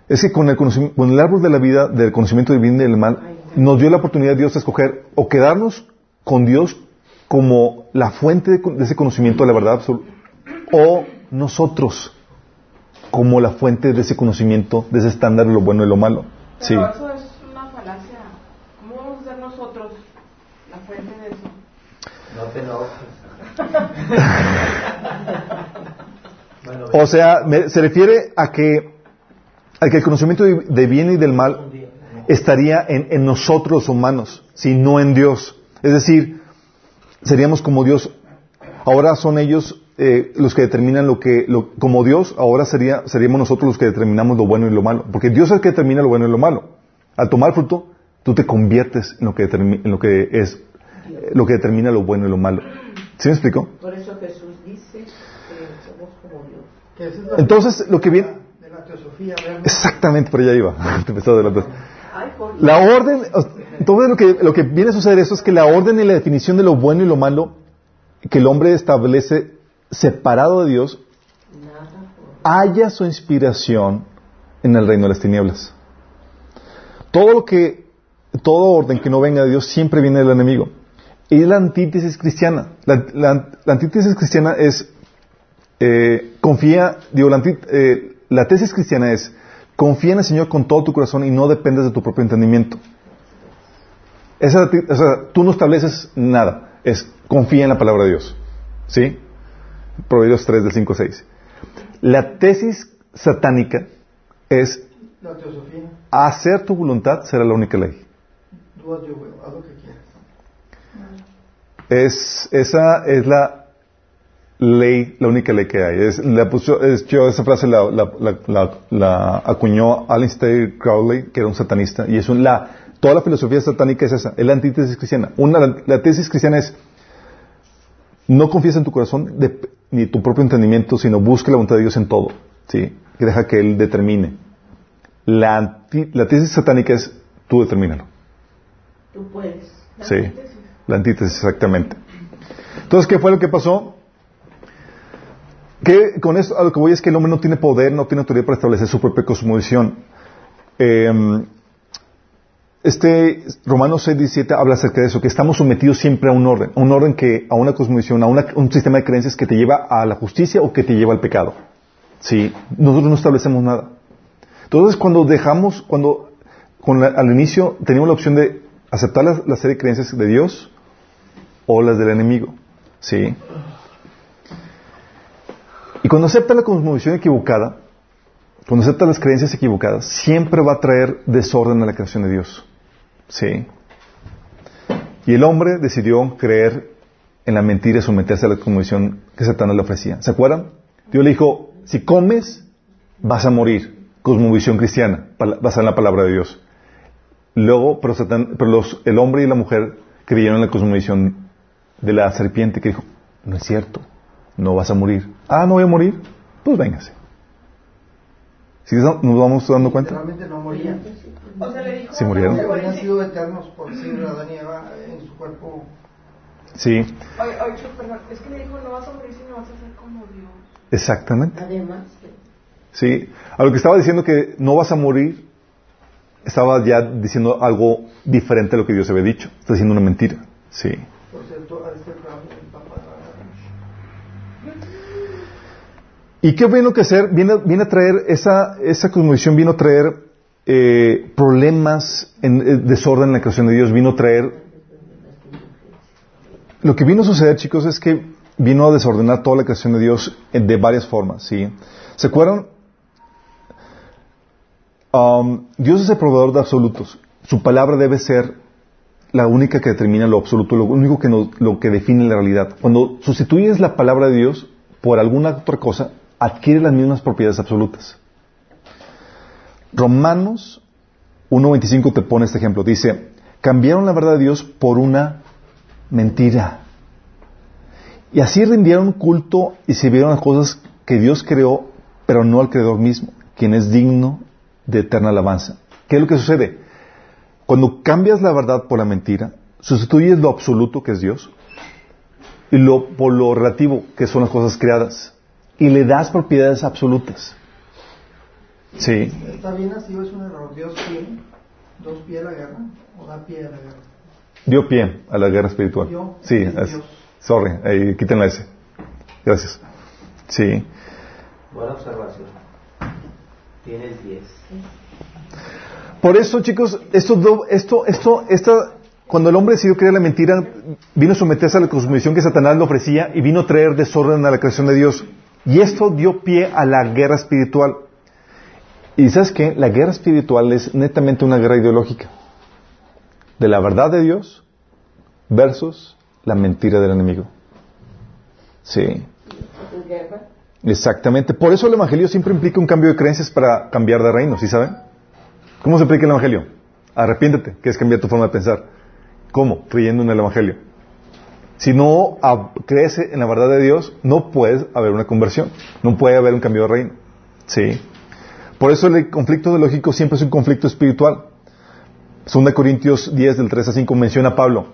es que con el, con el árbol de la vida, del conocimiento del bien y del mal, nos dio la oportunidad de Dios de escoger o quedarnos con Dios como la fuente de, ese conocimiento de la verdad absoluta, o nosotros como la fuente de ese conocimiento, de ese estándar de lo bueno y lo malo. sí. eso es una falacia. ¿Cómo vamos a ser nosotros la fuente de eso? No te enojes. O sea, se refiere a que, a que el conocimiento de, bien y del mal estaría en, nosotros humanos, si no en Dios. Es decir, seríamos como Dios. Ahora son ellos eh, los que determinan lo que, como Dios, ahora sería, seríamos nosotros los que determinamos lo bueno y lo malo. Porque Dios es el que determina lo bueno y lo malo. Al tomar fruto, tú te conviertes en lo que, en lo que es, lo que determina lo bueno y lo malo. ¿Sí me explico? Por eso Jesús dice entonces, lo que viene... Exactamente, por allá iba. la orden, entonces lo que, lo que viene a suceder eso es que la orden y la definición de lo bueno y lo malo que el hombre establece separado de Dios haya su inspiración en el reino de las tinieblas. Todo lo que, todo orden que no venga de Dios siempre viene del enemigo. Y es la antítesis cristiana. la antítesis cristiana es eh, confía, digo, eh, la, tesis cristiana es, confía en el Señor con todo tu corazón y no dependes de tu propio entendimiento. Esa, o tú no estableces nada, es confía en la palabra de Dios. ¿Sí? Proverbios 3 del 5 6. La tesis satánica es hacer tu voluntad será la única ley. Es, esa es la ley, la única ley que hay. Es, la puso, es, yo esa frase la, la, la, acuñó Aleister Crowley, que era un satanista, y es un, la, toda la filosofía satánica es esa, es la antítesis cristiana. Una, la, tesis cristiana es, no confíes en tu corazón ni tu propio entendimiento, sino busca la voluntad de Dios en todo, ¿sí? Que deja que Él determine. La, la tesis satánica es, tú determínalo. Tú puedes. sí, la antítesis, exactamente. Entonces, ¿qué fue lo que pasó? Que con esto a lo que voy es que el hombre no tiene poder, no tiene autoridad para establecer su propia cosmovisión. Eh, este Romanos 6, 17 habla acerca de eso, que estamos sometidos siempre a un orden, a un orden que, a una cosmovisión, a un sistema de creencias que te lleva a la justicia o que te lleva al pecado. Sí, nosotros no establecemos nada. Entonces, cuando dejamos, cuando al inicio teníamos la opción de aceptar la, la, serie de creencias de Dios o las del enemigo. Sí. Y cuando acepta la cosmovisión equivocada, cuando acepta las creencias equivocadas, siempre va a traer desorden a la creación de Dios. ¿Sí? Y el hombre decidió creer en la mentira y someterse a la cosmovisión que Satanás le ofrecía. ¿Se acuerdan? Dios le dijo, si comes, vas a morir. Cosmovisión cristiana, basada en la palabra de Dios. luego, pero, el hombre y la mujer creyeron en la cosmovisión de la serpiente que dijo, no es cierto, no vas a morir. Ah, no voy a morir, pues véngase. ¿Sí nos vamos dando cuenta? Literalmente no morían. O sea, le dijo. Sí murieron. Habrían sí. sido eternos por siempre Adán y Eva en su cuerpo. Sí, Oye, oye, perdón, es que le dijo, no vas a morir, sino vas a ser como Dios. exactamente. Además, Sí, a lo que estaba diciendo que no vas a morir, estaba ya diciendo algo diferente a lo que Dios había dicho. Está diciendo una mentira. Sí. Por cierto, a programa el Papa ¿Y qué vino que hacer? Viene, a traer, esa, esa cosmovisión vino a traer eh, problemas, eh, desorden en la creación de Dios, vino a traer... Lo que vino a suceder, chicos, es que vino a desordenar toda la creación de Dios en- de varias formas, ¿sí? ¿Se acuerdan? Um, Dios es el proveedor de absolutos. Su palabra debe ser la única que determina lo absoluto, lo único que, nos- lo que define la realidad. Cuando sustituyes la palabra de Dios por alguna otra cosa, adquiere las mismas propiedades absolutas. Romanos 1.25 te pone este ejemplo. Dice, cambiaron la verdad de Dios por una mentira. Y así rindieron culto y sirvieron a cosas que Dios creó, pero no al Creador mismo, quien es digno de eterna alabanza. ¿Qué es lo que sucede? Cuando cambias la verdad por la mentira, sustituyes lo absoluto que es Dios y lo por lo relativo que son las cosas creadas y le das propiedades absolutas. Sí. ¿Está bien así o es un error? ¿Dios pie? ¿Dos pie a la guerra? ¿O da pie a la guerra? Dio pie a la guerra espiritual. Dio. Sí, Dios. es- sorry, ahí quiten la S. Gracias. Sí. Buena observación. Tienes 10. Por eso, chicos, esto, do- esto, esto, esta, cuando el hombre decidió creer la mentira, vino a someterse a la cosmovisión que Satanás le ofrecía y vino a traer desorden a la creación de Dios. Y esto dio pie a la guerra espiritual. Y sabes qué? La guerra espiritual es netamente una guerra ideológica. De la verdad de Dios versus la mentira del enemigo. Sí. Exactamente. Por eso el Evangelio siempre implica un cambio de creencias para cambiar de reino, ¿sí saben? ¿Cómo se implica el Evangelio? Arrepiéntete, que es cambiar tu forma de pensar. ¿Cómo? Creyendo en el Evangelio. Si no crees en la verdad de Dios, no puede haber una conversión. No puede haber un cambio de reino. Sí. Por eso el conflicto ideológico siempre es un conflicto espiritual. 2 Corintios 10 del 3 a 5 menciona a Pablo.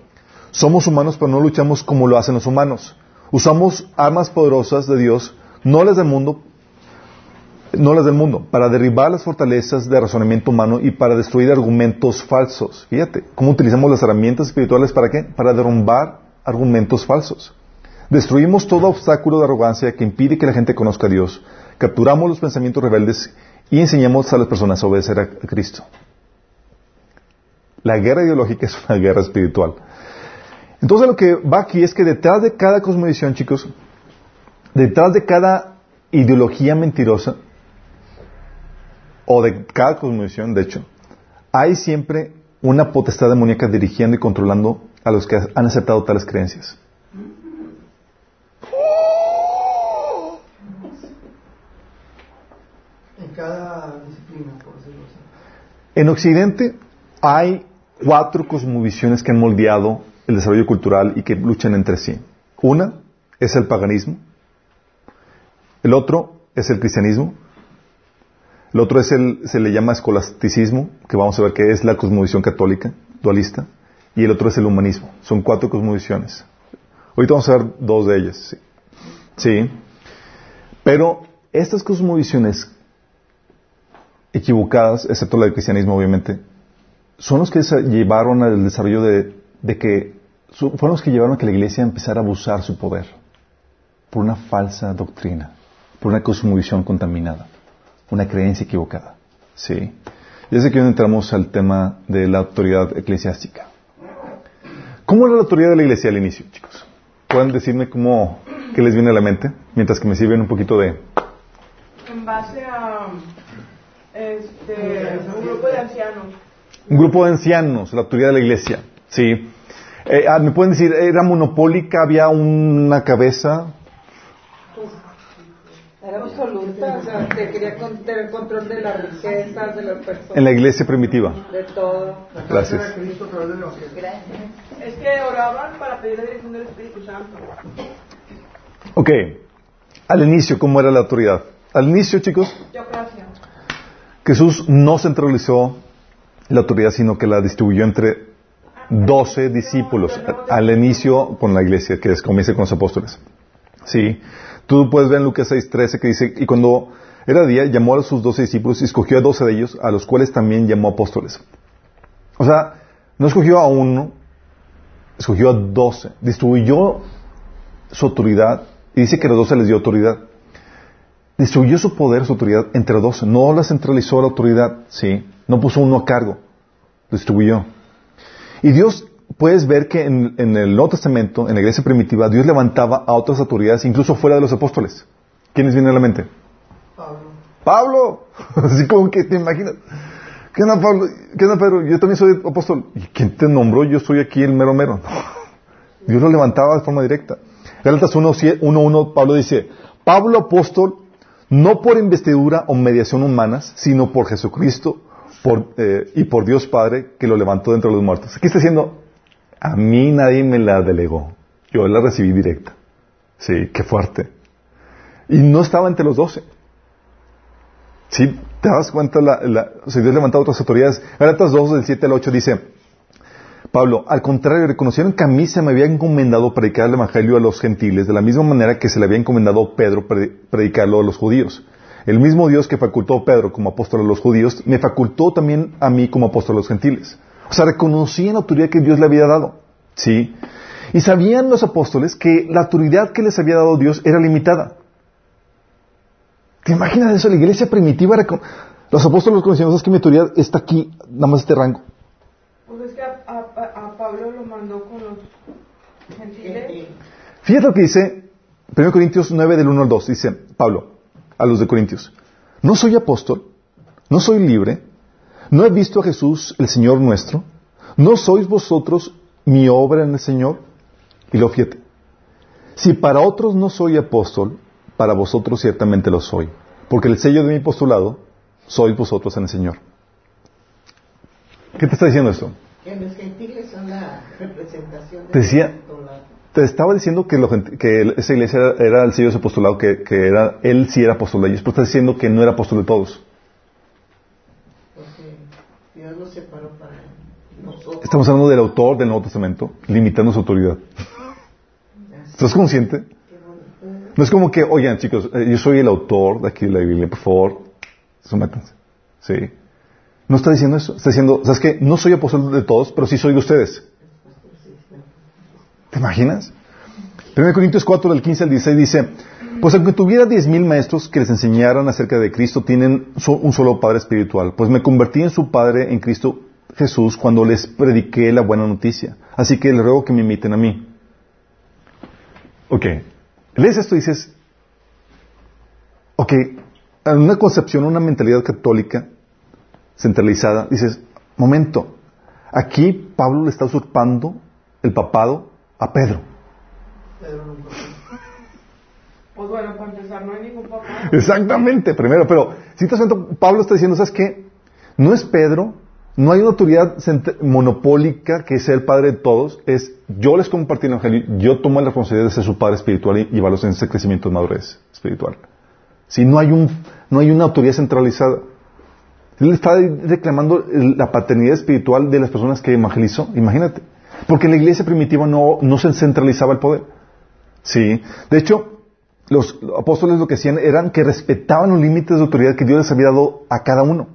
Somos humanos, pero no luchamos como lo hacen los humanos. Usamos armas poderosas de Dios, no las del mundo, no las del mundo, para derribar las fortalezas de razonamiento humano y para destruir argumentos falsos. Fíjate, ¿cómo utilizamos las herramientas espirituales para qué? Para derrumbar argumentos falsos. Destruimos todo obstáculo de arrogancia que impide que la gente conozca a Dios. Capturamos los pensamientos rebeldes y enseñamos a las personas a obedecer a Cristo. La guerra ideológica es una guerra espiritual. Entonces lo que va aquí es que detrás de cada cosmovisión, chicos, detrás de cada ideología mentirosa, o de cada cosmovisión, de hecho, hay siempre una potestad demoníaca dirigiendo y controlando a los que han aceptado tales creencias. En cada disciplina, por decirlo así. En Occidente hay cuatro cosmovisiones que han moldeado el desarrollo cultural y que luchan entre sí. Una es el paganismo, el otro es el cristianismo, el otro es el, se le llama escolasticismo, que vamos a ver que es la cosmovisión católica, dualista, y el otro es el humanismo. Son cuatro cosmovisiones. Ahorita vamos a ver dos de ellas. Sí. Pero estas cosmovisiones equivocadas, excepto la del cristianismo, obviamente, son los que llevaron al desarrollo de, que, fueron los que llevaron a que la iglesia empezara a abusar su poder por una falsa doctrina, por una cosmovisión contaminada, una creencia equivocada. Sí. Y es aquí donde entramos al tema de la autoridad eclesiástica. ¿Cómo era la autoridad de la iglesia al inicio, chicos? ¿Pueden decirme cómo, qué les viene a la mente? Mientras que me sirven un poquito de... En base a este, un grupo de ancianos. Un grupo de ancianos, la autoridad de la iglesia. Sí. Eh, ah, ¿Me pueden decir, era monopólica, había una cabeza? Era absoluta, o sea, que quería con- tener control de las riquezas, de las personas, En la iglesia primitiva. de todo. Gracias. Es que oraban para pedir la dirección del Espíritu Santo. Ok. Al inicio, ¿cómo era la autoridad? Al inicio, chicos, Teocracia. Jesús no centralizó la autoridad, sino que la distribuyó entre doce discípulos al inicio con la iglesia, que es- comienza con los apóstoles. Sí. Tú puedes ver en Lucas 6:13 que dice, y cuando era día, llamó a sus doce discípulos y escogió a doce de ellos, a los cuales también llamó apóstoles. O sea, no escogió a uno, escogió a doce. Distribuyó su autoridad y dice que a los doce les dio autoridad. Distribuyó su poder, su autoridad entre doce. No la centralizó la autoridad, ¿sí? No puso uno a cargo. Distribuyó. Y Dios, puedes ver que en, en el Nuevo Testamento, en la iglesia primitiva, Dios levantaba a otras autoridades, incluso fuera de los apóstoles. ¿Quiénes vienen a la mente? Pablo. Pablo. Así como que te imaginas. ¿Qué onda, Pablo? ¿Qué onda, Pedro? Yo también soy apóstol. ¿Y quién te nombró? Yo soy aquí el mero mero. Dios lo levantaba de forma directa. Gálatas 1.1, Pablo dice, Pablo apóstol, no por investidura o mediación humanas, sino por Jesucristo por, eh, y por Dios Padre que lo levantó dentro de los muertos. Aquí está diciendo, a mí nadie me la delegó. Yo la recibí directa. Sí, qué fuerte. Y no estaba entre los doce. Sí, te das cuenta, la, Dios levantó a otras autoridades. Gálatas 2, del 7 al 8 dice, Pablo, al contrario, reconocieron que a mí se me había encomendado predicar el Evangelio a los gentiles, de la misma manera que se le había encomendado a Pedro pre- predicarlo a los judíos. El mismo Dios que facultó a Pedro como apóstol a los judíos, me facultó también a mí como apóstol a los gentiles. O sea, reconocían la autoridad que Dios le había dado. ¿Sí? Y sabían los apóstoles que la autoridad que les había dado Dios era limitada. ¿Te imaginas eso? La iglesia primitiva, los apóstoles conocían, es que mi autoridad está aquí, nada más este rango. Pues es que a, a- a Pablo lo mandó con los gentiles. Fíjate lo que dice 1 Corintios 9 del 1 al 2. Dice Pablo a los de Corintios. No soy apóstol, no soy libre, no he visto a Jesús el Señor nuestro, no sois vosotros mi obra en el Señor. Y lo fíjate. Si para otros no soy apóstol, para vosotros ciertamente lo soy. Porque el sello de mi postulado sois vosotros en el Señor. ¿Qué te está diciendo esto? Que los gentiles son la representación de Te decía-. Te estaba diciendo que, lo que esa iglesia era, era el sello de que, que era, él sí era apóstol de ellos, pero está diciendo que no era apóstol de todos. Porque Dios los separó para nosotros. Estamos hablando del autor del Nuevo Testamento, limitando su autoridad. ¿Estás consciente? No es como que, oigan chicos, eh, yo soy el autor de aquí de la Biblia, por favor, sométanse. ¿Sí? No está diciendo eso, está diciendo, ¿sabes qué? No soy apóstol de todos, pero sí soy de ustedes. ¿Te imaginas? 1 Corintios 4, del 15 al 16 dice, pues aunque tuviera diez mil maestros que les enseñaran acerca de Cristo, tienen un solo Padre espiritual, pues me convertí en su Padre en Cristo Jesús cuando les prediqué la buena noticia. Así que les ruego que me imiten a mí. Ok, lees esto y dices, ok, en una concepción, una mentalidad católica centralizada, dices, momento, aquí Pablo le está usurpando el papado a Pedro. Pedro. Pues bueno, para no hay ningún papá. Exactamente, primero, pero si te cuenta, Pablo está diciendo, ¿sabes qué? No es Pedro, no hay una autoridad monopólica que sea el padre de todos, es yo les compartí el evangelio, yo tomo la responsabilidad de ser su padre espiritual y llevarlos en ese crecimiento de madurez espiritual. Si no hay un, no hay una autoridad centralizada. Él está reclamando la paternidad espiritual de las personas que evangelizó, imagínate. Porque en la iglesia primitiva no, no se centralizaba el poder. Sí. De hecho, los apóstoles lo que hacían eran que respetaban los límites de autoridad que Dios les había dado a cada uno.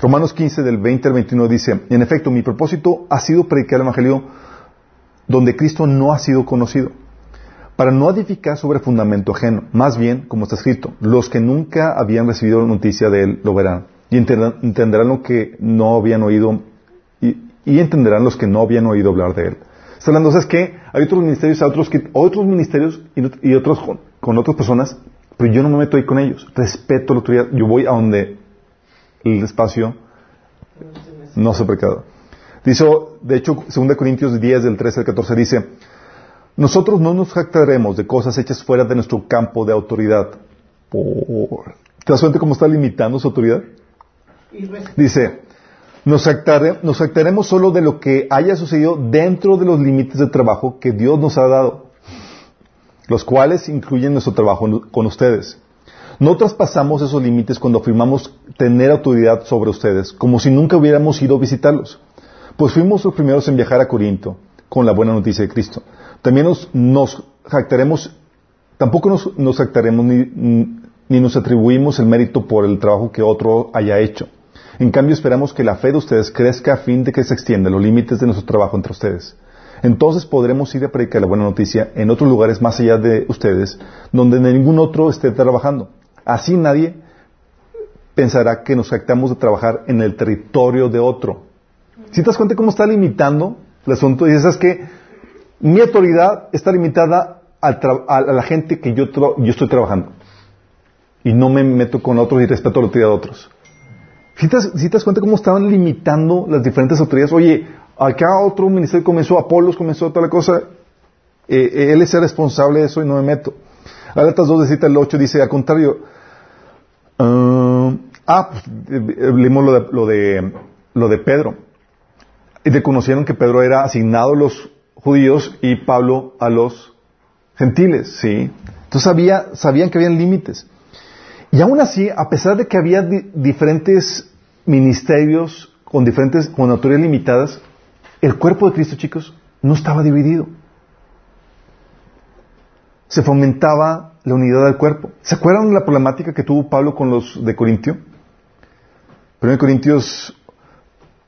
Romanos 15 del 20 al 21 dice, en efecto, mi propósito ha sido predicar el Evangelio donde Cristo no ha sido conocido, para no edificar sobre fundamento ajeno, más bien, como está escrito, los que nunca habían recibido noticia de Él lo verán, y entenderán, lo que no habían oído, y, entenderán los que no habían oído hablar de Él. Está hablando, ¿sabes qué? Hay otros ministerios, otros, que, otros ministerios y, y otros con, otras personas, pero yo no me meto ahí con ellos. Respeto la autoridad. Yo voy a donde el espacio no se pecado. Dice, de hecho, 2 Corintios 10, del 13 al 14 dice, nosotros no nos jactaremos de cosas hechas fuera de nuestro campo de autoridad, por... ¿Te das cuenta cómo está limitando su autoridad? Dice, nos, actare- nos actaremos solo de lo que haya sucedido dentro de los límites de trabajo que Dios nos ha dado, los cuales incluyen nuestro trabajo con ustedes. No traspasamos esos límites cuando afirmamos tener autoridad sobre ustedes, como si nunca hubiéramos ido a visitarlos. Pues fuimos los primeros en viajar a Corinto con la buena noticia de Cristo. También nos, nos jactaremos, tampoco nos, nos jactaremos ni, ni nos atribuimos el mérito por el trabajo que otro haya hecho. En cambio, esperamos que la fe de ustedes crezca a fin de que se extiendan los límites de nuestro trabajo entre ustedes. Entonces podremos ir a predicar la buena noticia en otros lugares más allá de ustedes, donde ningún otro esté trabajando. Así nadie pensará que nos jactamos de trabajar en el territorio de otro. Si te das cuenta cómo está limitando el asunto, y dices que mi autoridad está limitada a, a la gente que yo, yo estoy trabajando. Y no me meto con otros y respeto la autoridad de otros. Si te, te das cuenta cómo estaban limitando las diferentes autoridades, oye, acá otro ministerio comenzó, Apolos comenzó toda la cosa, eh, eh, él es el responsable de eso y no me meto. Gálatas 2, de 7 al 8 dice, al contrario, ah, ah, pues, eh, leímos lo de, lo de, de Pedro. Y reconocieron que Pedro era asignado a los judíos y Pablo a los gentiles, ¿sí? Entonces sabía, sabían que habían límites. Y aún así, a pesar de que había di- diferentes ministerios con diferentes, con autoridades limitadas, el cuerpo de Cristo, chicos, no estaba dividido. Se fomentaba la unidad del cuerpo. ¿Se acuerdan de la problemática que tuvo Pablo con los de Corintio? 1 Corintios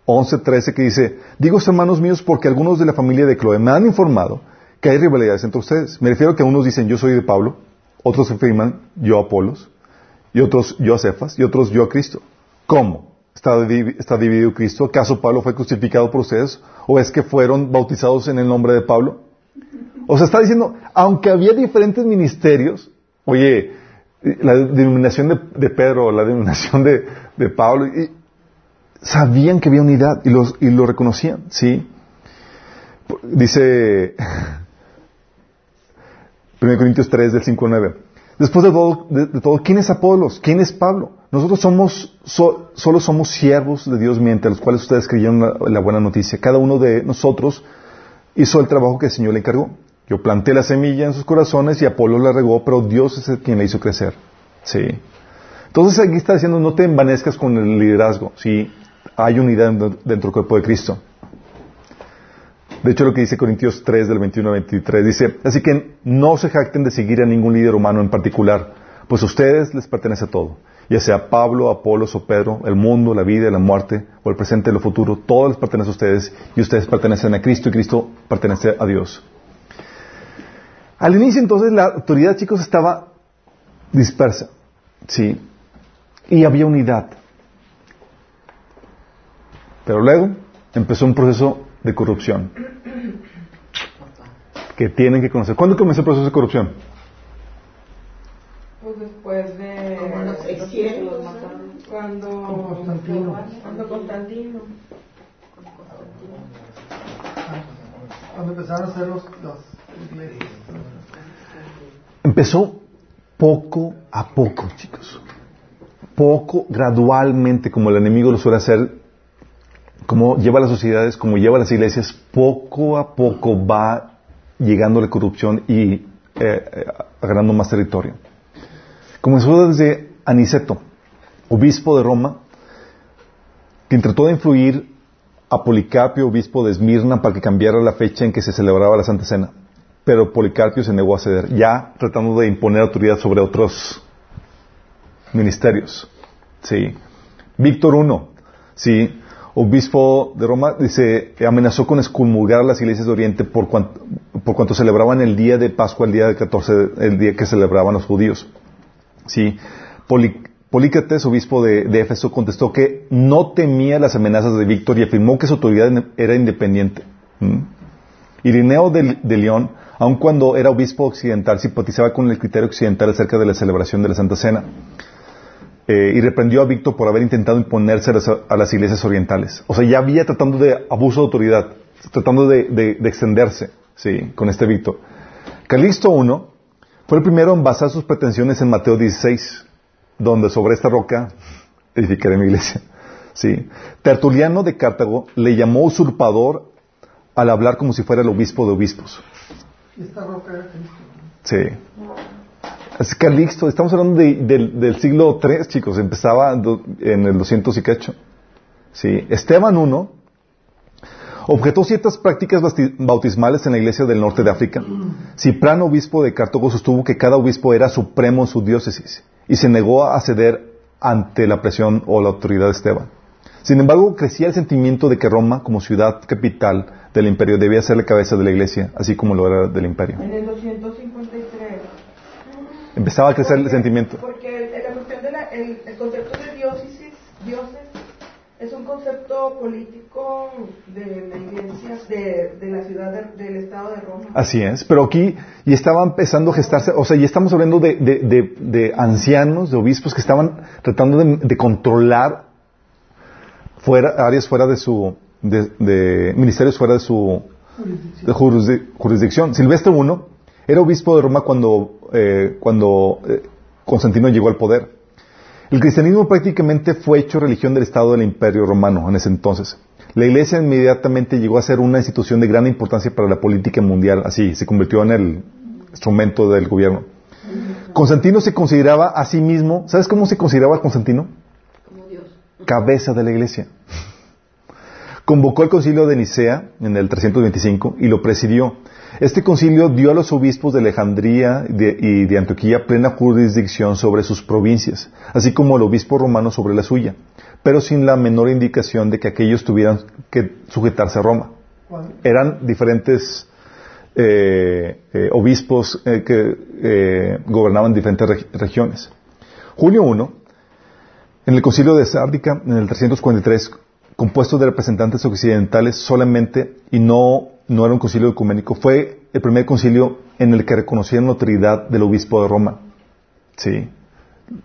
11, 13 que dice, digo hermanos míos porque algunos de la familia de Cloé me han informado que hay rivalidades entre ustedes. Me refiero a que unos dicen yo soy de Pablo, otros afirman yo a Apolos, y otros yo a Cefas, y otros yo a Cristo. ¿Cómo? ¿Está, está dividido Cristo? ¿Acaso Pablo fue crucificado por ustedes? ¿O es que fueron bautizados en el nombre de Pablo? O sea, está diciendo, aunque había diferentes ministerios, oye, la denominación de, Pedro, la denominación de, Pablo, y sabían que había unidad y, los, y lo reconocían, ¿sí? Dice 1 Corintios 3, del 5 al 9. Después de todo, de, de todo, ¿quién es Apolos? ¿Quién es Pablo? Nosotros somos, so- solo somos siervos de Dios mediante los cuales ustedes creyeron la, buena noticia. Cada uno de nosotros hizo el trabajo que el Señor le encargó. Yo planté la semilla en sus corazones y Apolo la regó, pero Dios es el quien la hizo crecer. Sí. Entonces aquí está diciendo, no te envanezcas con el liderazgo. Sí, hay unidad dentro dentro del cuerpo de Cristo. De hecho, lo que dice Corintios 3, del 21 al 23, dice, así que no se jacten de seguir a ningún líder humano en particular, pues a ustedes les pertenece todo, ya sea Pablo, Apolos o Pedro, el mundo, la vida, la muerte, o el presente lo futuro, todo les pertenece a ustedes, y ustedes pertenecen a Cristo, y Cristo pertenece a Dios. Al inicio, entonces, la autoridad, chicos, estaba dispersa, ¿sí? Y había unidad. Pero luego empezó un proceso de corrupción que tienen que conocer. ¿Cuándo comenzó el proceso de corrupción? Pues después de. Como los 600, los mataron. Cuando. Con Constantino. Cuando Constantino. Cuando empezaron a hacer los, los iglesias. Empezó poco a poco, chicos. Poco, gradualmente, como el enemigo lo suele hacer, como lleva a las sociedades, como lleva a las iglesias, poco a poco va llegando la corrupción y eh, eh, ganando más territorio. Comenzó desde Aniceto, obispo de Roma, quien trató de influir a Policarpio, obispo de Esmirna, para que cambiara la fecha en que se celebraba la Santa Cena. Pero Policarpio se negó a ceder, ya tratando de imponer autoridad sobre otros ministerios. Sí. Víctor I, sí, obispo de Roma, dice, amenazó con excomulgar a las iglesias de Oriente por cuanto, por cuanto celebraban el día de Pascua, el día de 14, el día que celebraban los judíos. Sí. Polícrates, obispo de, de Éfeso, contestó que no temía las amenazas de Víctor y afirmó que su autoridad era independiente. ¿Mm? Irineo de, de León, aun cuando era obispo occidental, simpatizaba con el criterio occidental acerca de la celebración de la Santa Cena. Eh, y reprendió a Víctor por haber intentado imponerse a las, iglesias orientales. O sea, ya había tratando de abuso de autoridad, tratando de extenderse, sí, con este Víctor. Calixto I Fue el primero en basar sus pretensiones en Mateo 16, donde sobre esta roca edificaré mi iglesia. Sí. Tertuliano de Cartago le llamó usurpador al hablar como si fuera el obispo de obispos. Esta roca era Cristo. Sí. Es Calixto, estamos hablando de- del- del siglo III, chicos, empezaba en el 200 y cacho. Sí. Esteban I objetó ciertas prácticas bautismales en la iglesia del norte de África. Ciprano, obispo de Cartago, sostuvo que cada obispo era supremo en su diócesis y se negó a ceder ante la presión o la autoridad de Esteban. Sin embargo, crecía el sentimiento de que Roma, como ciudad capital del imperio, debía ser la cabeza de la iglesia, así como lo era del imperio. En el 253. Empezaba a crecer el sentimiento. Porque el, la cuestión de la- el, el concepto de diócesis, dioses, es un concepto político de la iglesia, de, de la ciudad, de- del estado de Roma. Así es, pero aquí ya estaba empezando a gestarse, o sea, ya estamos hablando de, ancianos, de obispos que estaban tratando de, controlar fuera, áreas fuera de su, de, ministerios fuera de su jurisdicción. Silvestre I era obispo de Roma cuando, eh, cuando eh, Constantino llegó al poder. El cristianismo prácticamente fue hecho religión del Estado del Imperio Romano en ese entonces. La Iglesia inmediatamente llegó a ser una institución de gran importancia para la política mundial, así se convirtió en el instrumento del gobierno. Constantino se consideraba a sí mismo, ¿sabes cómo se consideraba Constantino? Como Dios. cabeza de la iglesia. Convocó el concilio de Nicea en el 325 y lo presidió. Este concilio dio a los obispos de Alejandría y de Antioquía plena jurisdicción sobre sus provincias, así como el obispo romano sobre la suya, pero sin la menor indicación de que aquellos tuvieran que sujetarse a Roma. Eran diferentes eh, eh, obispos eh, que gobernaban diferentes reg- regiones. Julio I en el concilio de Sárdica, en el 343, compuesto de representantes occidentales solamente, y no, no era un concilio ecuménico, fue el primer concilio en el que reconocieron la autoridad del obispo de Roma. Sí,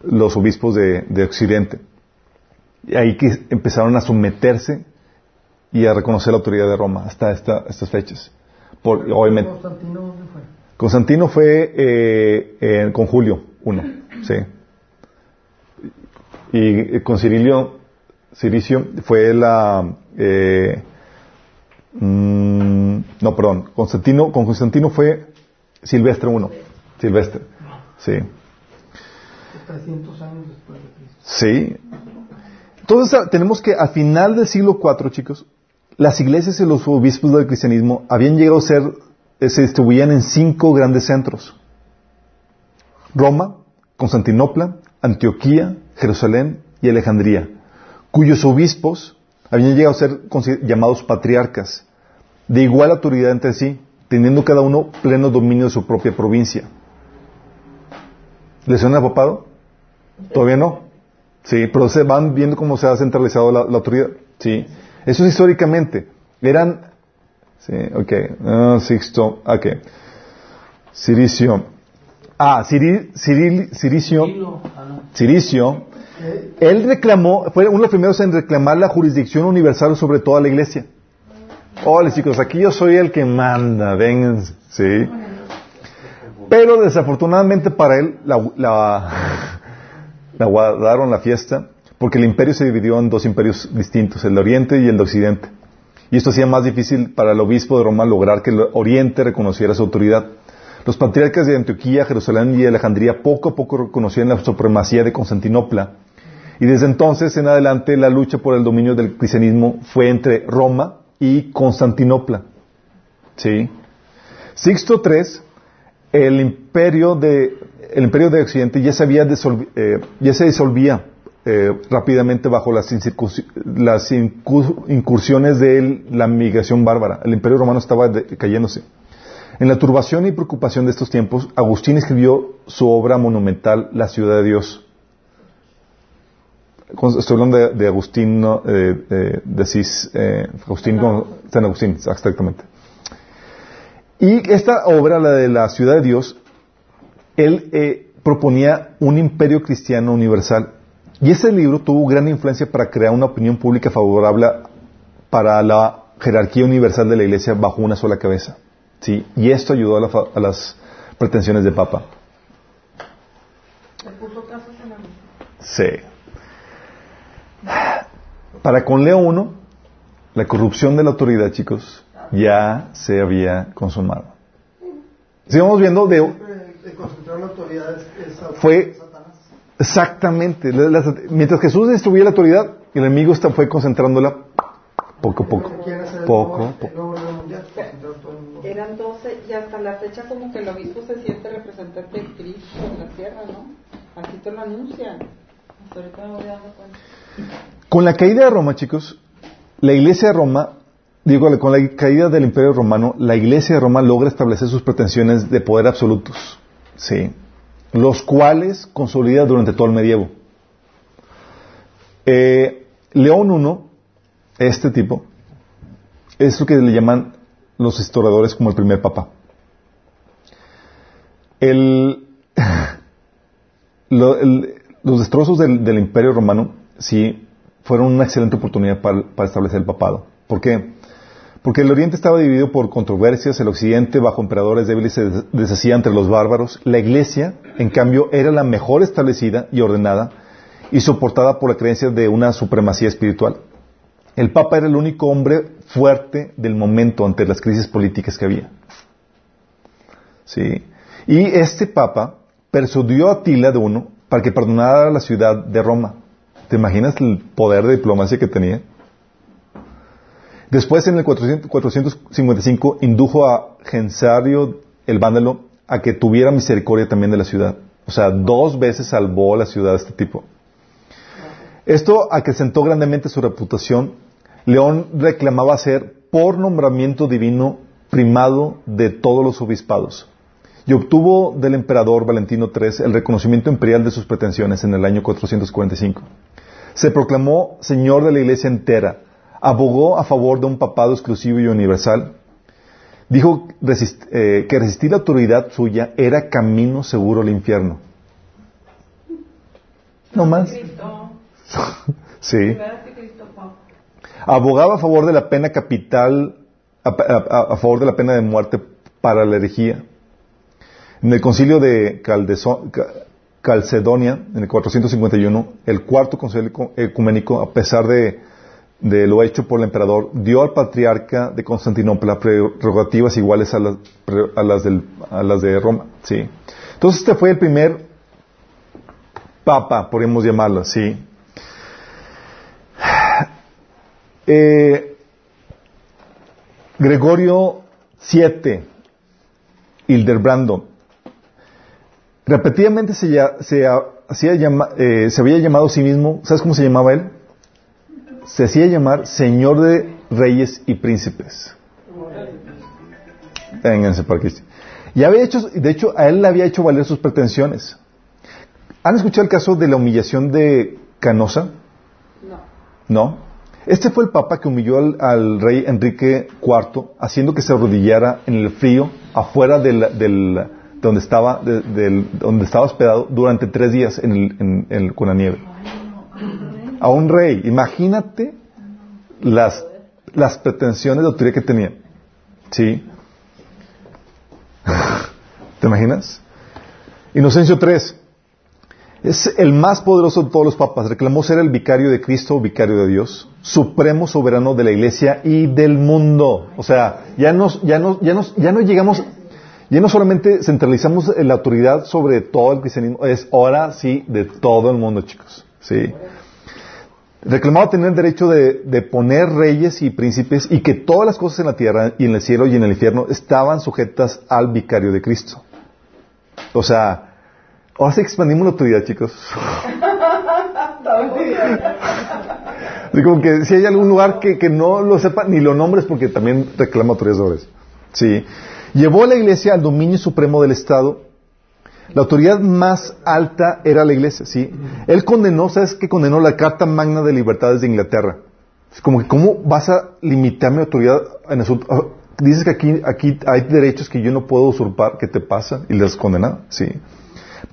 los obispos de, de Occidente. Y ahí que empezaron a someterse y a reconocer la autoridad de Roma hasta esta- estas fechas. Por, obviamente, Constantino, ¿dónde fue? Constantino fue eh, con Julio I, sí. Y eh, con Cirilio, Ciricio fue la... mm, no, perdón. Constantino, con Constantino fue Silvestre I. Silvestre. Sí. 300 años después de Cristo. Sí. Entonces ah, tenemos que al final del siglo IV, chicos, las iglesias y los obispos del cristianismo habían llegado a ser, eh, se distribuían en cinco grandes centros. Roma, Constantinopla, Antioquía, Jerusalén y Alejandría, cuyos obispos habían llegado a ser llamados patriarcas, de igual autoridad entre sí, teniendo cada uno pleno dominio de su propia provincia. ¿Les suena papado? Todavía no. Sí, pero se van viendo cómo se ha centralizado la, la autoridad. Sí. Eso es históricamente. Eran. Sí, ok. Ah, Sixto. Ok. Ciricio. Ah, Ciri, Ciril- Ciricio. Hilo, ah. Ciricio. Él reclamó, fue uno de los primeros en reclamar la jurisdicción universal sobre toda la iglesia. Hola chicos, aquí yo soy el que manda, vengan, sí. Pero desafortunadamente para él la, la, la guardaron la fiesta porque el imperio se dividió en dos imperios distintos, el de Oriente y el de Occidente. Y esto hacía más difícil para el obispo de Roma lograr que el Oriente reconociera su autoridad. Los patriarcas de Antioquía, Jerusalén y Alejandría poco a poco reconocían la supremacía de Constantinopla. Y desde entonces en adelante la lucha por el dominio del cristianismo fue entre Roma y Constantinopla. ¿Sí? Sixto III, el imperio de, el imperio de Occidente ya se, había eh, ya se disolvía eh, rápidamente bajo las, las incu- incursiones de la migración bárbara. El imperio romano estaba de- cayéndose. En la turbación y preocupación de estos tiempos, Agustín escribió su obra monumental, La ciudad de Dios. Estoy hablando de, de Agustín, ¿no? Eh, eh, de Asís, eh, Agustín, con- San Agustín, exactamente. Y esta obra, la de la ciudad de Dios, él eh, proponía un imperio cristiano universal. Y ese libro tuvo gran influencia para crear una opinión pública favorable para la jerarquía universal de la iglesia bajo una sola cabeza. ¿sí? Y esto ayudó a, la a las pretensiones de Papa. Le puso casas en la. Sí. Para con Leo I, la corrupción de la autoridad, chicos, ya se había consumado. Sigamos viendo de, concentrar la autoridad Fue- exactamente, mientras Jesús destruía la autoridad, el enemigo fue concentrándola poco a poco, poco, poco. Eran 12 y hasta la fecha como que el obispo se siente representante de Cristo en la tierra, ¿no? Así te lo anuncian. Hasta ahorita me voy dando cuenta. Con la caída de Roma, chicos, la iglesia de Roma, digo, con la caída del imperio romano, la iglesia de Roma logra establecer sus pretensiones de poder absolutos, ¿sí? Los cuales consolida durante todo el medievo. Eh, León I, este tipo, es lo que le llaman los historiadores como el primer papa. Los destrozos del imperio romano, sí, fueron una excelente oportunidad para, para establecer el papado. ¿Por qué? Porque el oriente estaba dividido por controversias, el occidente bajo emperadores débiles se des- deshacía entre los bárbaros, la iglesia, en cambio, era la mejor establecida y ordenada y soportada por la creencia de una supremacía espiritual. El papa era el único hombre fuerte del momento ante las crisis políticas que había. Sí. Y este papa persuadió a Atila de uno para que perdonara la ciudad de Roma. ¿Te imaginas el poder de diplomacia que tenía? Después, en el 400 455, indujo a Gensario el vándalo a que tuviera misericordia también de la ciudad. O sea, dos veces salvó la ciudad de este tipo. Esto acrecentó grandemente su reputación. León reclamaba ser, por nombramiento divino, primado de todos los obispados. Y obtuvo del emperador Valentino III el reconocimiento imperial de sus pretensiones en el año 445. Se proclamó señor de la iglesia entera, abogó a favor de un papado exclusivo y universal, dijo resist- eh, que resistir la autoridad suya era camino seguro al infierno. No más. Sí. Abogaba a favor de la pena capital, a, a- a favor de la pena de muerte para la herejía. En el concilio de Calcedonia, en el 451, el cuarto concilio ecu- ecuménico, a pesar de, lo hecho por el emperador, dio al patriarca de Constantinopla prerrogativas iguales a las, a las, del- a las de Roma. ¿sí? Entonces este fue el primer papa, podríamos llamarlo así, Eh, Gregorio VII, Hildebrando, repetidamente se, ya- se ha- hacía llama- eh, se había llamado a sí mismo, ¿sabes cómo se llamaba él? Se hacía llamar Señor de Reyes y Príncipes. Vénganse para aquí. Y había hecho, de hecho, a él le había hecho valer sus pretensiones. ¿Han escuchado el caso de la humillación de Canosa? No. No. Este fue el papa que humilló al, al rey Enrique IV, haciendo que se arrodillara en el frío afuera de donde estaba, de- donde estaba hospedado durante tres días en el- en- con la nieve. A un rey. Imagínate las, las pretensiones de autoridad que tenía. ¿Sí? ¿Te imaginas? Inocencio III. Es el más poderoso de todos los papas. Reclamó ser el vicario de Cristo, vicario de Dios, supremo soberano de la iglesia y del mundo. O sea, ya nos, ya ya ya no llegamos, ya no solamente centralizamos la autoridad sobre todo el cristianismo, es ahora sí de todo el mundo, chicos. Sí. Reclamaba tener el derecho de, de poner reyes y príncipes y que todas las cosas en la tierra y en el cielo y en el infierno estaban sujetas al vicario de Cristo. O sea, ahora sí expandimos la autoridad, chicos. Así como que si hay algún lugar que, que no lo sepa, ni lo nombres porque también reclama autoridad sobre eso. Sí. Llevó a la iglesia al dominio supremo del Estado. La autoridad más alta era la iglesia, ¿sí? Él condenó, ¿sabes qué? Condenó la Carta Magna de Libertades de Inglaterra. Es como que, ¿cómo vas a limitar mi autoridad en asunto? ah, Dices que aquí, aquí hay derechos que yo no puedo usurpar, ¿qué te pasa? Y les condenó, ¿sí?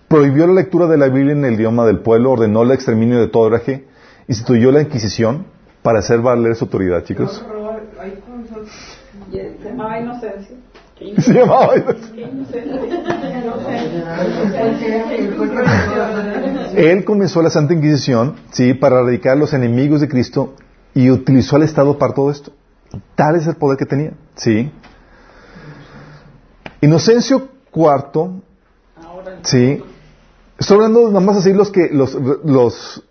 Prohibió la lectura de la Biblia en el idioma del pueblo, ordenó el exterminio de todo hereje, instituyó la Inquisición para hacer valer su autoridad, chicos. Y él se llamaba Inocencio. Se llamaba. Él comenzó la Santa Inquisición, sí, para erradicar a los enemigos de Cristo y utilizó al Estado para todo esto. Tal es el poder que tenía, sí. Inocencio IV, sí. Estoy hablando nada más así los que los los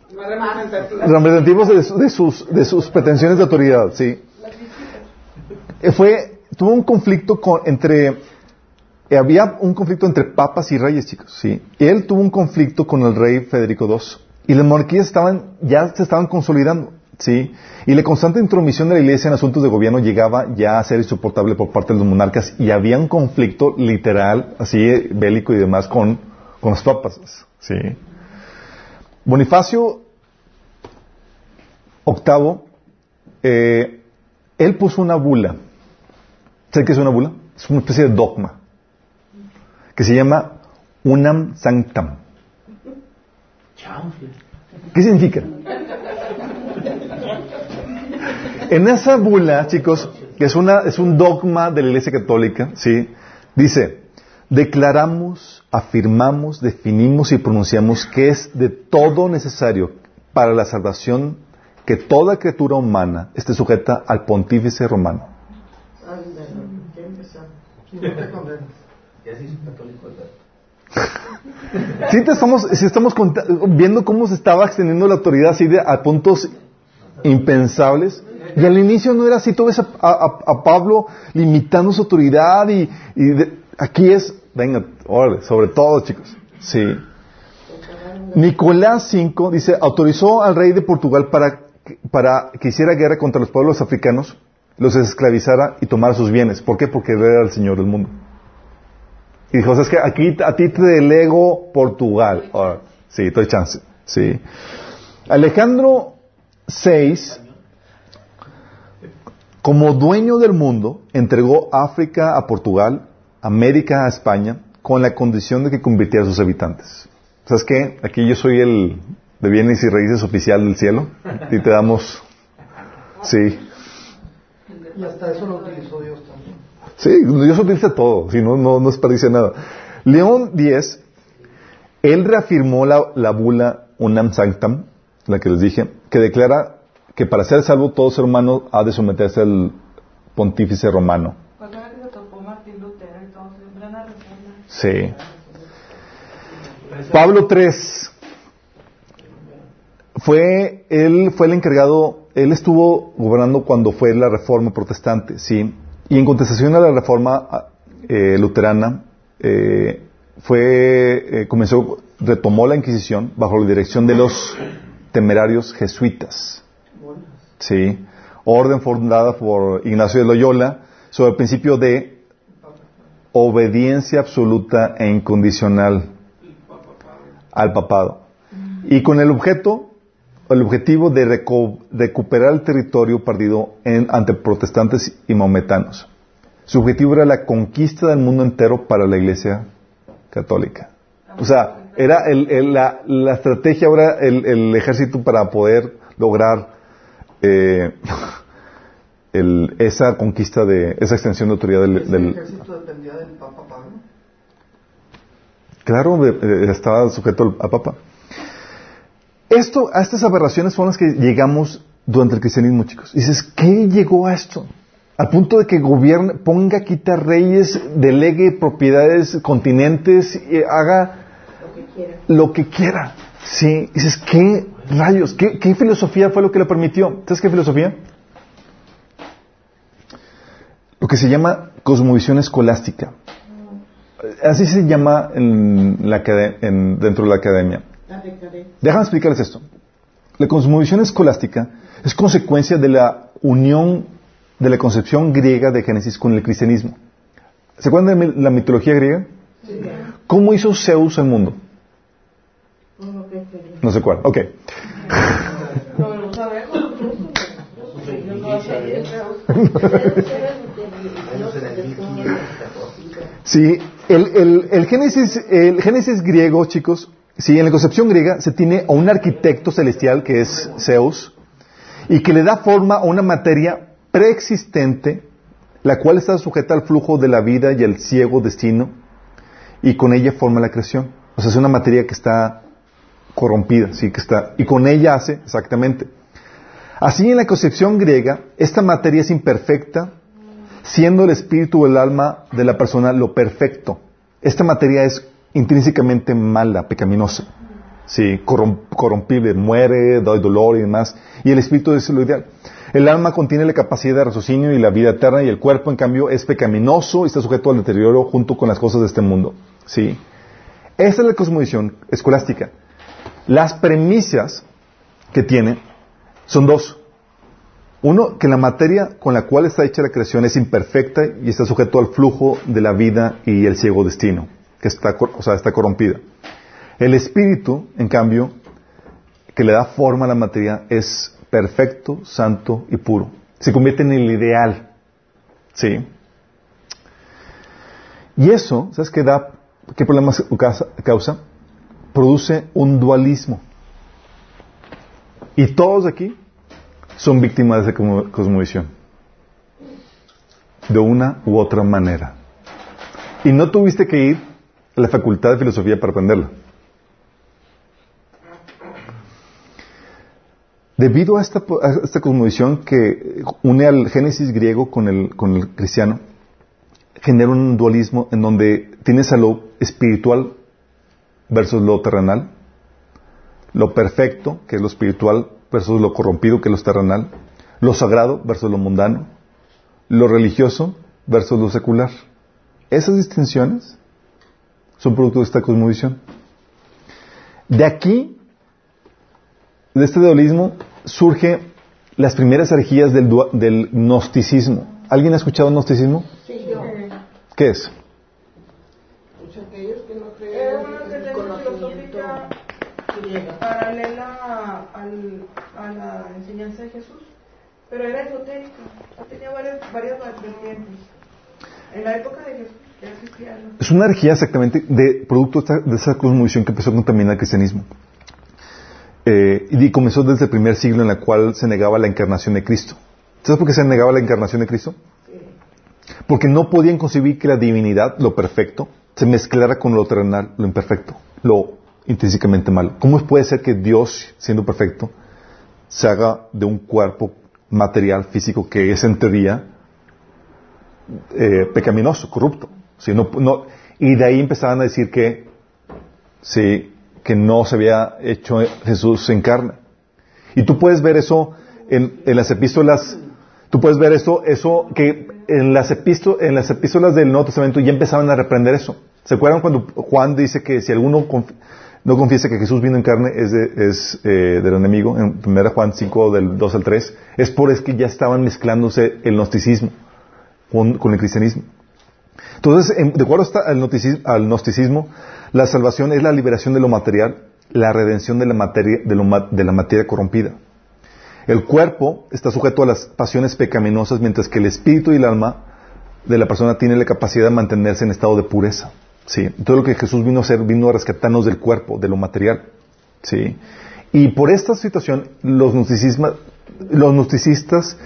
representativos de, de sus de sus pretensiones de autoridad, sí. Fue tuvo un conflicto con, entre eh, había un conflicto entre papas y reyes, chicos, sí. Él tuvo un conflicto con el rey Federico II y las monarquías estaban ya se estaban consolidando, sí. Y la constante intromisión de la Iglesia en asuntos de gobierno llegaba ya a ser insoportable por parte de los monarcas y había un conflicto literal, así bélico y demás con con los papas, sí. Bonifacio octavo, eh, él puso una bula. ¿Sabe qué es una bula? Es una especie de dogma que se llama unam sanctam. ¿Qué significa? En esa bula, chicos, que es, una, es un dogma de la Iglesia Católica, ¿sí? Dice, declaramos, afirmamos, definimos y pronunciamos que es de todo necesario para la salvación que toda criatura humana esté sujeta al pontífice romano. Si no te condenas. Católico estamos, sí estamos viendo cómo se estaba extendiendo la autoridad así de, a puntos impensables. Y al inicio no era así, tú ves a, a- a Pablo limitando su autoridad y, y de- aquí es, venga, órale, sobre todo chicos. Sí. Nicolás V dice, autorizó al rey de Portugal para, para que hiciera guerra contra los pueblos africanos, los esclavizara y tomara sus bienes. ¿Por qué? Porque era el Señor del mundo. Y dijo, ¿sabes qué? Aquí a ti te delego Portugal. Ahora, sí, doy chance. Sí. Alejandro VI, como dueño del mundo, entregó África a Portugal, América a España, con la condición de que convirtiera a sus habitantes. ¿Sabes qué? Aquí yo soy el de bienes y raíces oficial del cielo y te damos... Sí. Y hasta eso lo utilizó Dios también. Sí, Dios utiliza todo, si no, no, no desperdicia nada. León X, él reafirmó la, la bula Unam Sanctam, la que les dije, que declara que para ser salvo todo ser humano ha de someterse al pontífice romano. Ahora que se topó Martín Lutero, entonces, en plena reforma. Sí. Pablo III fue, él fue el encargado, él estuvo gobernando cuando fue la reforma protestante, sí, y en contestación a la reforma eh, luterana, eh, fue, eh, comenzó, retomó la Inquisición bajo la dirección de los temerarios jesuitas, sí, orden fundada por Ignacio de Loyola sobre el principio de obediencia absoluta e incondicional al papado. Y con el objeto, el objetivo de recuperar el territorio perdido en- ante protestantes y maometanos. Su objetivo era la conquista del mundo entero para la Iglesia católica. O sea, era el- el- la, la estrategia, ahora el, el ejército para poder lograr eh, el- esa conquista de, esa extensión de autoridad del, del- ejército dependía del Papa Pablo. Claro, eh, eh, estaba sujeto al Papa. Esto, a estas aberraciones son las que llegamos durante el cristianismo, chicos. Dices, ¿qué llegó a esto? Al punto de que gobierne, ponga, quita reyes, delegue propiedades, continentes, y haga Lo que quiera. Sí, dices, ¿qué rayos? ¿Qué, qué filosofía fue lo que le permitió? ¿Sabes qué filosofía? Lo que se llama cosmovisión escolástica. Así se llama en la en- dentro de la academia. Déjame explicarles esto. La cosmovisión escolástica es consecuencia de la unión de la concepción griega de Génesis con el cristianismo. ¿Se acuerdan de la mitología griega? ¿Cómo hizo Zeus el mundo? No. Ok. Sé. El 1514. Sí, el, el- el Génesis, el Génesis griego, chicos, sí, en la concepción griega se tiene a un arquitecto celestial que es Zeus y que le da forma a una materia preexistente la cual está sujeta al flujo de la vida y el ciego destino, y con ella forma la creación. O sea, es una materia que está corrompida, sí, que está, y con ella hace exactamente. Así en la concepción griega, esta materia es imperfecta, siendo el espíritu o el alma de la persona lo perfecto. Esta materia es intrínsecamente mala, pecaminosa, sí, corrom- corrompible, muere, da dolor y demás, y el espíritu es lo ideal. El alma contiene la capacidad de raciocinio y la vida eterna, y el cuerpo, en cambio, es pecaminoso y está sujeto al deterioro junto con las cosas de este mundo. ¿sí? Esa es la cosmovisión escolástica. Las premisas que tiene son dos. Uno, que la materia con la cual está hecha la creación es imperfecta y está sujeto al flujo de la vida y el ciego destino, que está, o sea, está corrompida. El espíritu, en cambio, que le da forma a la materia es perfecto, santo y puro. Se convierte en el ideal. ¿Sí? Y eso, ¿sabes qué da? ¿Qué problemas causa? Produce un dualismo. Y todos aquí son víctimas de esa cosmo- cosmovisión. De una u otra manera. Y no tuviste que ir la facultad de filosofía para aprenderla. Debido a esta, a esta cosmovisión que une al Génesis griego con el, con el cristiano, genera un dualismo en donde tienes a lo espiritual versus lo terrenal, lo perfecto, que es lo espiritual, versus lo corrompido, que es lo terrenal, lo sagrado versus lo mundano, lo religioso versus lo secular. Esas distinciones son producto de esta cosmovisión. De aquí, de este dualismo, surge las primeras herejías del, dua- del gnosticismo. ¿Alguien ha escuchado gnosticismo? Sí, yo. ¿Qué es? Aquellos que no creen una el conocimiento filosófica griego. paralela al- a la enseñanza de Jesús, pero era esotérica, tenía varias, varias vertientes. En la época de Jesús. Es una herejía exactamente de producto de esa cosmovisión que empezó a contaminar el cristianismo. Eh, y comenzó desde el primer siglo en la cual se negaba la encarnación de Cristo. ¿Sabes por qué se negaba la encarnación de Cristo? Porque no podían concebir que la divinidad, lo perfecto, se mezclara con lo terrenal, lo imperfecto, lo intrínsecamente malo. ¿Cómo puede ser que Dios, siendo perfecto, se haga de un cuerpo material, físico, que es en teoría eh, pecaminoso, corrupto? Y de ahí empezaban a decir que, sí, que no se había hecho Jesús en carne. Y tú puedes ver eso en, en las epístolas, tú puedes ver eso, eso que en las, epísto- en las epístolas del Nuevo Testamento ya empezaban a reprender eso. ¿Se acuerdan cuando Juan dice que si alguno no confiesa que Jesús vino en carne es, de- es eh, del enemigo? En 1 Juan 5, del 2 al 3. Es por es que ya estaban mezclándose el gnosticismo con el cristianismo. Entonces, en- de acuerdo al, gnosticismo, la salvación es la liberación de lo material, la redención de la materia, de, lo de la materia corrompida. El cuerpo está sujeto a las pasiones pecaminosas, mientras que el espíritu y el alma de la persona tiene la capacidad de mantenerse en estado de pureza. Sí. Todo lo que Jesús vino a hacer, vino a rescatarnos del cuerpo, de lo material. Sí. Y por esta situación, los gnosticismas, los gnosticistas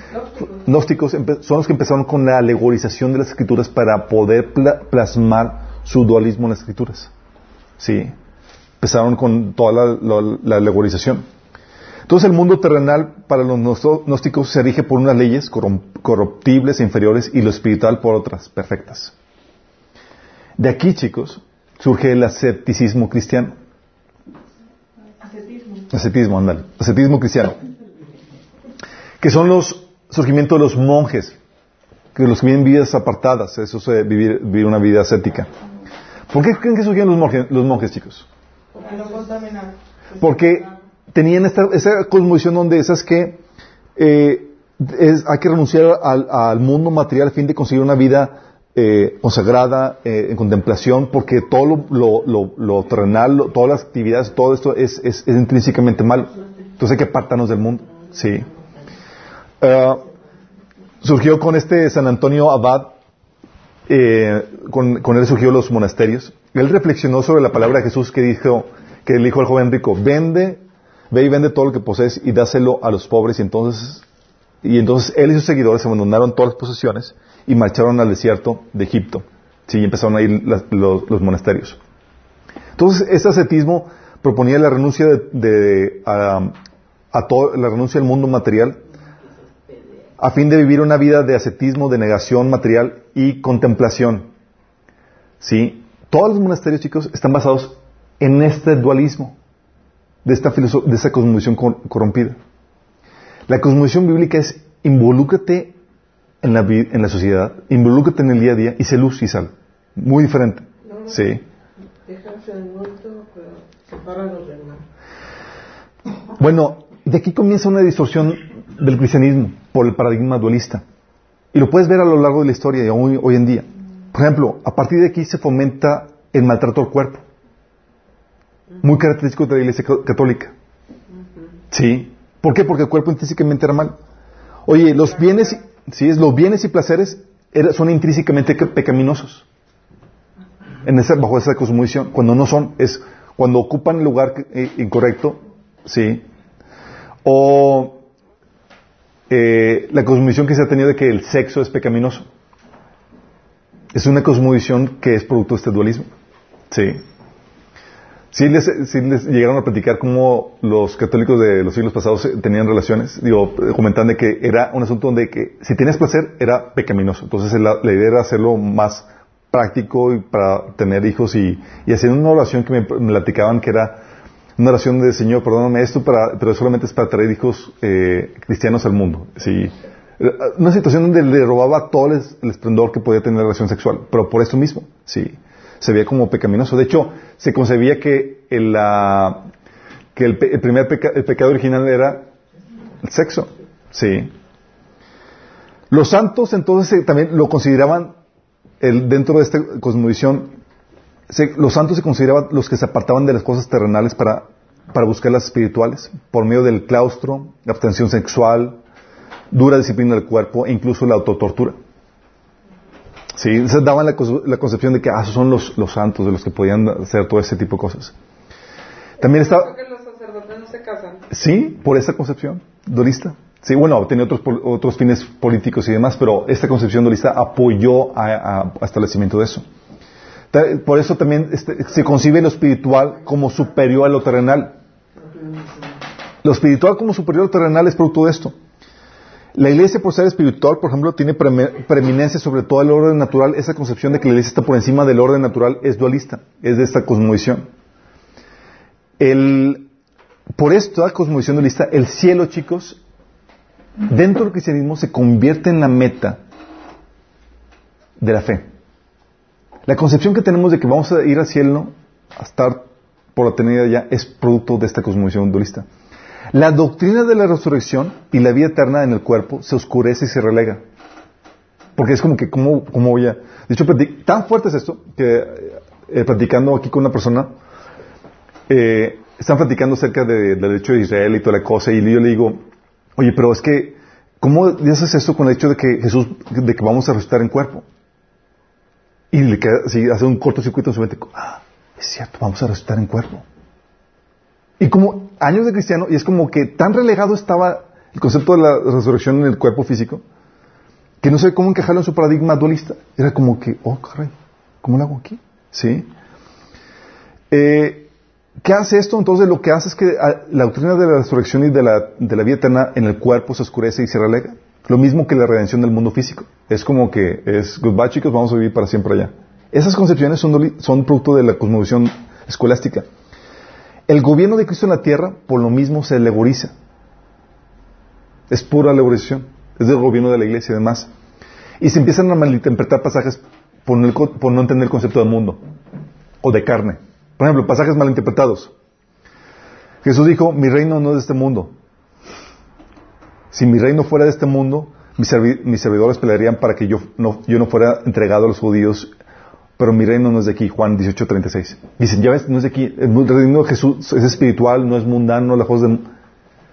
gnósticos son los que empezaron con la alegorización de las escrituras para poder pla- plasmar su dualismo en las escrituras. Sí. Empezaron con toda la, la- la alegorización. Entonces el mundo terrenal para los gnósticos se rige por unas leyes corruptibles e inferiores y lo espiritual por otras perfectas. De aquí, chicos, surge el asceticismo cristiano. Ascetismo. Ascetismo, ándale. Ascetismo cristiano. Que son los surgimientos de los monjes, que los que viven vidas apartadas, eso es eh, vivir, vivir una vida ascética. ¿Por qué creen que surgieron los monjes, los monjes chicos? No. Porque tenían esta, esa cosmovisión donde, ¿sabes qué? Eh, es- hay que renunciar al, al mundo material a fin de conseguir una vida eh, consagrada, eh, en contemplación, porque todo lo, lo, lo- lo terrenal, lo- todas las actividades, todo esto es, es- es intrínsecamente malo. Entonces hay que apartarnos del mundo. Sí. Ah, surgió con este San Antonio Abad, eh, con, él surgió los monasterios. Él reflexionó sobre la palabra de Jesús que dijo, que le dijo al joven rico, vende, ve y vende todo lo que posees y dáselo a los pobres. Y entonces, y entonces él y sus seguidores abandonaron todas las posesiones y marcharon al desierto de Egipto. Sí, y empezaron a los monasterios. Entonces, este ascetismo proponía la renuncia de, de- a, a todo, la renuncia al mundo material a fin de vivir una vida de ascetismo, de negación material y contemplación. ¿Sí? Todos los monasterios, chicos, están basados en este dualismo, de esta, de esta cosmovisión cor- corrompida. La cosmovisión bíblica es involúcrate en la, en la sociedad, involúcrate en el día a día y sé luz y sal. Muy diferente. Sí. Déjense el muerto, pero los demás. Bueno, de aquí comienza una distorsión del cristianismo por el paradigma dualista. Y lo puedes ver a lo largo de la historia y hoy, en día. Por ejemplo, a partir de aquí se fomenta el maltrato al cuerpo. Muy característico de la iglesia ca- católica. Sí. ¿Por qué? Porque el cuerpo intrínsecamente era mal. Oye, los bienes, sí, los bienes y placeres son intrínsecamente pecaminosos. En esa, bajo esa cosmovisión. Cuando no son, es cuando ocupan lugar eh, incorrecto, sí. O eh, la cosmovisión que se ha tenido de que el sexo es pecaminoso. Es una cosmovisión que es producto de este dualismo. Sí. Sí les, sí les llegaron a platicar cómo los católicos de los siglos pasados eh, tenían relaciones. Digo, eh, comentaban de que era un asunto donde que si tienes placer era pecaminoso. Entonces la, idea era hacerlo más práctico y para tener hijos y, y hacer una oración que me platicaban que era una oración de Señor, perdóname esto, para, pero solamente es para traer hijos eh, cristianos al mundo. Sí. Eh, Una situación donde le robaba todo el, esplendor que podía tener la relación sexual, pero por esto mismo, sí. Se veía como pecaminoso. De hecho, se concebía que el, la- el primer peca- el pecado original era el sexo. Sí. Los santos entonces eh, también lo consideraban el, dentro de esta cosmovisión se- los santos se consideraban los que se apartaban de las cosas terrenales para, para buscar las espirituales, por medio del claustro, la abstención sexual, dura disciplina del cuerpo e incluso la autotortura. Sí, se daban la, concepción de que ah, son los, los santos, de los que podían hacer todo ese tipo de cosas. También ¿Por estaba, qué los sacerdotes no se casan? sí, por esa concepción dualista. Sí, bueno, tenía otros, otros fines políticos y demás, pero esta concepción dualista apoyó a, a- a establecimiento de eso. Por eso también este, se concibe lo espiritual como superior a lo terrenal. Lo espiritual como superior a lo terrenal es producto de esto. La iglesia, por ser espiritual, por ejemplo, tiene preeminencia sobre todo el orden natural. Esa concepción de que la iglesia está por encima del orden natural es dualista, es de esta cosmovisión. El, por esta cosmovisión dualista, el cielo, chicos, dentro del cristianismo se convierte en la meta de la fe. La concepción que tenemos de que vamos a ir al cielo a estar por la eternidad ya es producto de esta cosmovisión dualista. La doctrina de la resurrección y la vida eterna en el cuerpo se oscurece y se relega. Porque es como que, ¿cómo, cómo voy a...? De hecho, tan fuerte es esto que eh, platicando aquí con una persona, eh, están platicando acerca de- del hecho de Israel y toda la cosa, y yo le digo, oye, pero es que, ¿cómo dices eso con el hecho de que Jesús, de que vamos a resucitar en cuerpo? Y le queda hace un cortocircuito en su mente, ah, es cierto, vamos a resucitar en cuerpo. Y como años de cristiano, y es como que tan relegado estaba el concepto de la resurrección en el cuerpo físico, que no sé cómo encajarlo en su paradigma dualista. Era como que, oh, caray, ¿cómo lo hago aquí? ¿Sí? Eh, ¿Qué hace esto? Entonces lo que hace es que ah, la doctrina de la resurrección y de la, de la vida eterna en el cuerpo se oscurece y se relega. Lo mismo que la redención del mundo físico. Es como que es, goodbye chicos, vamos a vivir para siempre allá. Esas concepciones son, son producto de la cosmovisión escolástica. El gobierno de Cristo en la tierra, por lo mismo, se alegoriza. Es pura alegorización. Es del gobierno de la iglesia y demás. Y se empiezan a malinterpretar pasajes por no, por no entender el concepto de mundo o de carne. Por ejemplo, pasajes malinterpretados. Jesús dijo, mi reino no es de este mundo. Si mi reino fuera de este mundo, mis, servi- mis servidores pelearían para que yo no, yo no fuera entregado a los judíos, pero mi reino no es de aquí. Juan 18:36. Dicen, ya ves, no es de aquí. El reino de Jesús es espiritual, no es mundano, la cosa de...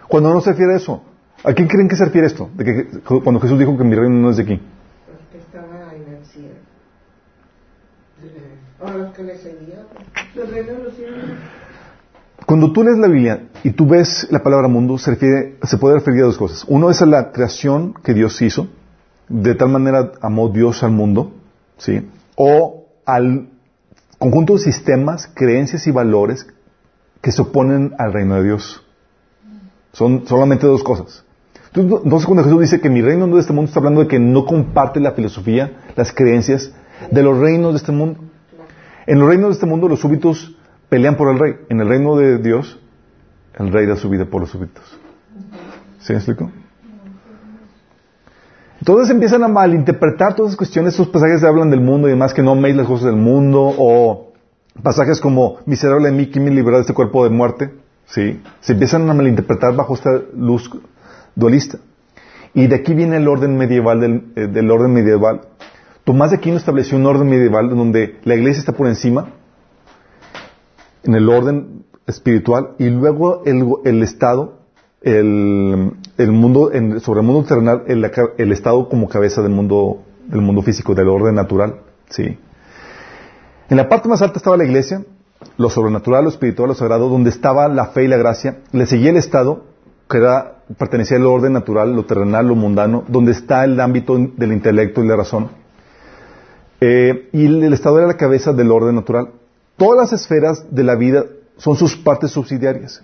Cuando no se refiere a eso, ¿a quién creen que se refiere esto? De que, cuando Jesús dijo que mi reino no es de aquí. Los que estaba en el cielo. O los que le seguían. El reino de los cielos. Cuando tú lees la Biblia y tú ves la palabra mundo, se, refiere, se puede referir a dos cosas. Uno es a la creación que Dios hizo, de tal manera amó Dios al mundo, ¿sí? O al conjunto de sistemas, creencias y valores que se oponen al reino de Dios. Son solamente dos cosas. Entonces cuando Jesús dice que mi reino no es de este mundo, está hablando de que no comparte la filosofía, las creencias de los reinos de este mundo. En los reinos de este mundo los súbitos pelean por el rey. En el reino de Dios, el rey da su vida por los súbitos. ¿Sí me explico? Entonces empiezan a malinterpretar todas esas cuestiones, esos pasajes hablan del mundo y demás, que no améis las cosas del mundo, o pasajes como miserable de mí, ¿quién me librará de este cuerpo de muerte? ¿Sí? Se empiezan a malinterpretar bajo esta luz dualista. Y de aquí viene el orden medieval del, eh, del orden medieval. Tomás de Aquino estableció un orden medieval donde la iglesia está por encima, en el orden espiritual, y luego el, el Estado, el, el mundo, en- sobre el mundo terrenal, el, Estado como cabeza del mundo, del mundo físico, del orden natural. ¿sí? En la parte más alta estaba la iglesia, lo sobrenatural, lo espiritual, lo sagrado, donde estaba la fe y la gracia. Le seguía el Estado, que era, pertenecía al orden natural, lo terrenal, lo mundano, donde está el ámbito del intelecto y la razón. Eh, y el Estado era la cabeza del orden natural. Todas las esferas de la vida son sus partes subsidiarias.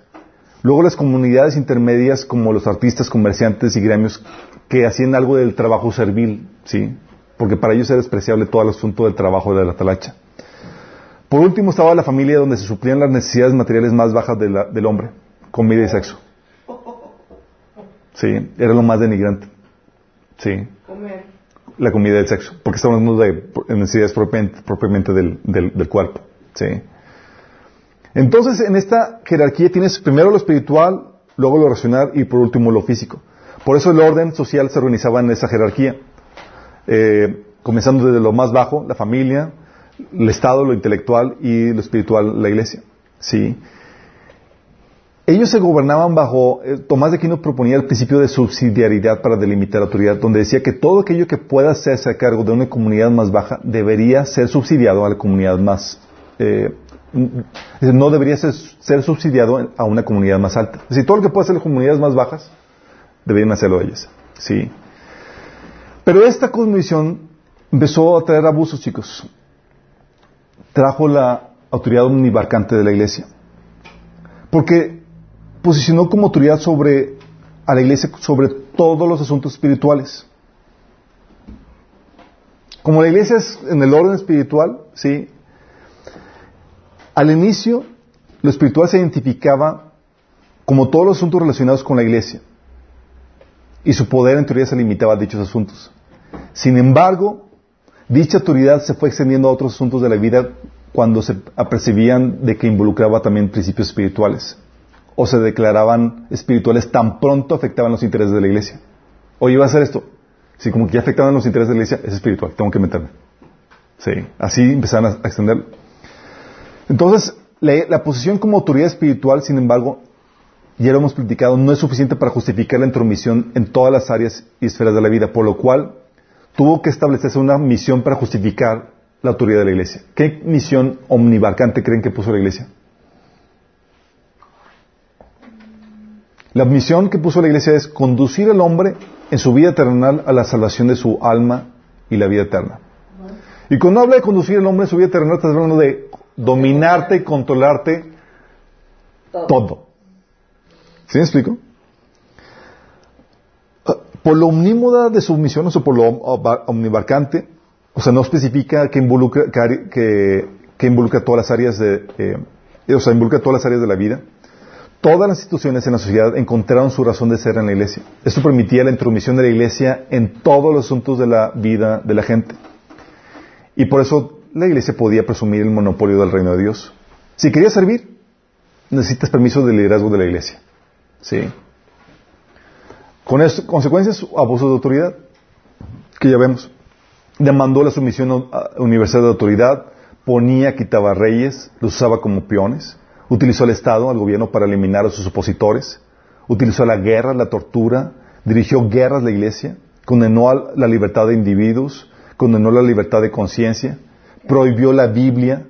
Luego las comunidades intermedias como los artistas, comerciantes y gremios que hacían algo del trabajo servil, ¿sí? Porque para ellos era despreciable todo el asunto del trabajo de la talacha. Por último estaba la familia donde se suplían las necesidades materiales más bajas de la- del hombre, comida y sexo. Sí, era lo más denigrante. Sí, Comer. la comida y el sexo, porque estamos hablando de necesidades propiamente, propiamente del, del- del cuerpo. ¿Sí? Entonces, en esta jerarquía tienes primero lo espiritual, luego lo racional y por último lo físico. Por eso el orden social se organizaba en esa jerarquía, Eh, comenzando desde lo más bajo, la familia, el Estado, lo intelectual y lo espiritual, la iglesia. ¿sí? Ellos se gobernaban bajo, eh, Tomás de Aquino proponía el principio de subsidiariedad para delimitar la autoridad, donde decía que todo aquello que pueda hacerse a cargo de una comunidad más baja debería ser subsidiado a la comunidad más, eh, no debería ser, subsidiado a una comunidad más alta. Es decir, todo lo que pueda hacer las comunidades más bajas, deberían hacerlo ellas. Sí. Pero esta cosmovisión empezó a traer abusos, chicos. Trajo la autoridad omnibarcante de la iglesia. Porque posicionó como autoridad sobre a la iglesia sobre todos los asuntos espirituales. Como la iglesia es en el orden espiritual, sí. Al inicio, lo espiritual se identificaba como todos los asuntos relacionados con la iglesia. Y su poder en teoría se limitaba a dichos asuntos. Sin embargo, dicha autoridad se fue extendiendo a otros asuntos de la vida cuando se apercibían de que involucraba también principios espirituales o se declaraban espirituales tan pronto afectaban los intereses de la iglesia. Oye, va a hacer esto. Si como que ya afectaban los intereses de la iglesia, es espiritual, tengo que meterme. Sí, así empezaron a extenderlo. Entonces, la, posición como autoridad espiritual, sin embargo, ya lo hemos platicado, no es suficiente para justificar la intromisión en todas las áreas y esferas de la vida, por lo cual tuvo que establecerse una misión para justificar la autoridad de la iglesia. ¿Qué misión omnibarcante creen que puso la iglesia? La misión que puso la iglesia es conducir al hombre en su vida terrenal a la salvación de su alma y la vida eterna. Y cuando habla de conducir al hombre en su vida terrenal, estás hablando de dominarte y controlarte todo. ¿Sí me explico? Ah, Por lo omnímoda de su misión, o sea, por lo om- omnibarcante, o sea, no especifica que involucra, que involucra todas las áreas de, eh, o sea, involucra todas las áreas de la vida. Todas las instituciones en la sociedad encontraron su razón de ser en la iglesia. Esto permitía la intromisión de la iglesia en todos los asuntos de la vida de la gente. Y por eso la iglesia podía presumir el monopolio del reino de Dios. Si querías servir, necesitas permiso del liderazgo de la iglesia. ¿Sí? Con consecuencias, abuso de autoridad, que ya vemos. Demandó la sumisión universal de autoridad, ponía, quitaba reyes, los usaba como peones, utilizó al Estado, al gobierno, para eliminar a sus opositores, utilizó la guerra, la tortura, dirigió guerras a la iglesia, condenó la libertad de individuos, condenó la libertad de conciencia, prohibió la Biblia,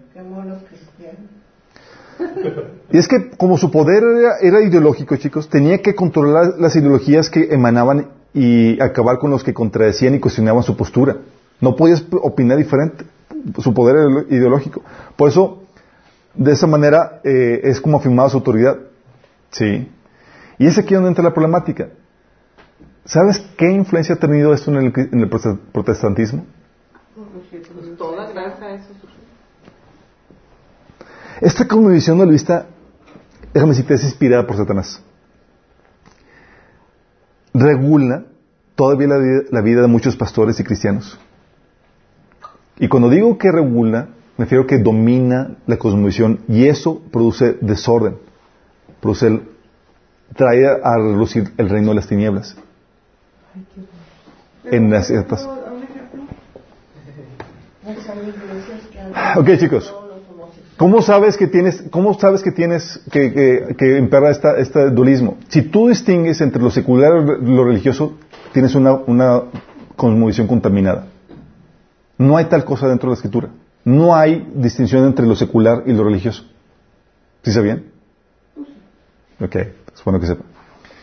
y es que como su poder era, era ideológico, chicos, tenía que controlar las ideologías que emanaban y acabar con los que contradecían y cuestionaban su postura. No podías opinar diferente, su poder ideológico. Por eso, de esa manera, eh, es como afirmaba su autoridad. Sí. Y es aquí donde entra la problemática. ¿Sabes qué influencia ha tenido esto en el, en el protestantismo? Pues toda a eso surgió. Esta cosmovisión vista, déjame decirte, es inspirada por Satanás. Regula todavía la vida, la vida de muchos pastores y cristianos. Y cuando digo que regula, me refiero que domina la cosmovisión y eso produce desorden, produce el, trae a relucir el reino de las tinieblas. En las ciertas. Ok, chicos. ¿Cómo sabes que tienes, cómo sabes que tienes que, que, que esta, este dualismo? Si tú distingues entre lo secular y lo religioso, tienes una, una cosmovisión contaminada. No hay tal cosa dentro de la escritura. No hay distinción entre lo secular y lo religioso. ¿Sí sabían? Ok, es bueno que sepa.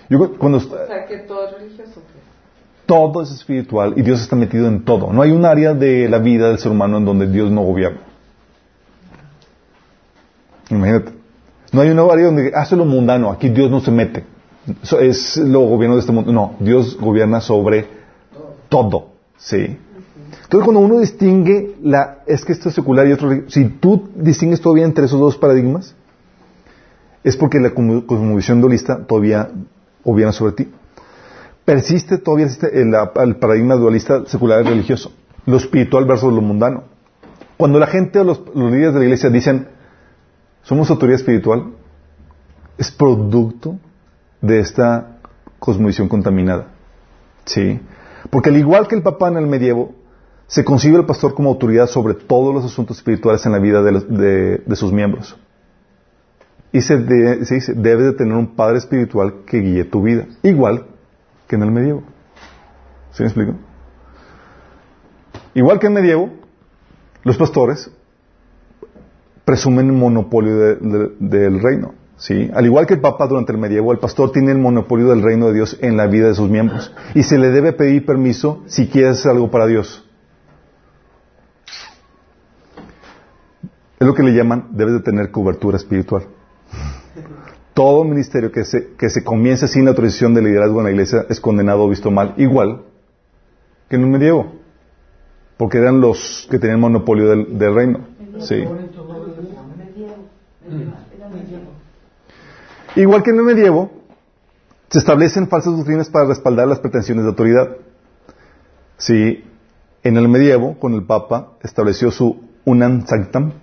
Yo, cuando, O sea, que todo es religioso. pues. todo es espiritual y Dios está metido en todo. No hay un área de la vida del ser humano en donde Dios no gobierna. Imagínate. No hay un área donde hace lo mundano, aquí Dios no se mete. Eso es lo gobierno de este mundo. No, Dios gobierna sobre todo. Sí. Entonces cuando uno distingue la, es que esto es secular y otro, si tú distingues todavía entre esos dos paradigmas, es porque la cosmovisión dualista todavía gobierna sobre ti. Persiste todavía el, paradigma dualista secular y religioso, lo espiritual versus lo mundano. Cuando la gente o los líderes de la iglesia dicen, somos autoridad espiritual, es producto de esta cosmovisión contaminada. ¿Sí? Porque al igual que el papá en el medievo, se concibe el pastor como autoridad sobre todos los asuntos espirituales en la vida de, sus miembros. Y se, se dice, debes de tener un padre espiritual que guíe tu vida, igual que en el medievo. ¿Sí me explico? Igual que en el medievo, los pastores presumen el monopolio de- de- del reino. ¿sí? Al igual que el Papa durante el medievo, el pastor tiene el monopolio del reino de Dios en la vida de sus miembros. Y se le debe pedir permiso si quiere hacer algo para Dios. Es lo que le llaman, debes de tener cobertura espiritual. Todo ministerio que se, que se comience sin la autorización de liderazgo en la iglesia es condenado o visto mal, igual que en el medievo. Porque eran los que tenían monopolio del, del reino. Sí. Igual que en el medievo, se establecen falsas doctrinas para respaldar las pretensiones de autoridad. Sí, en el medievo, con el Papa, estableció su unam sanctam.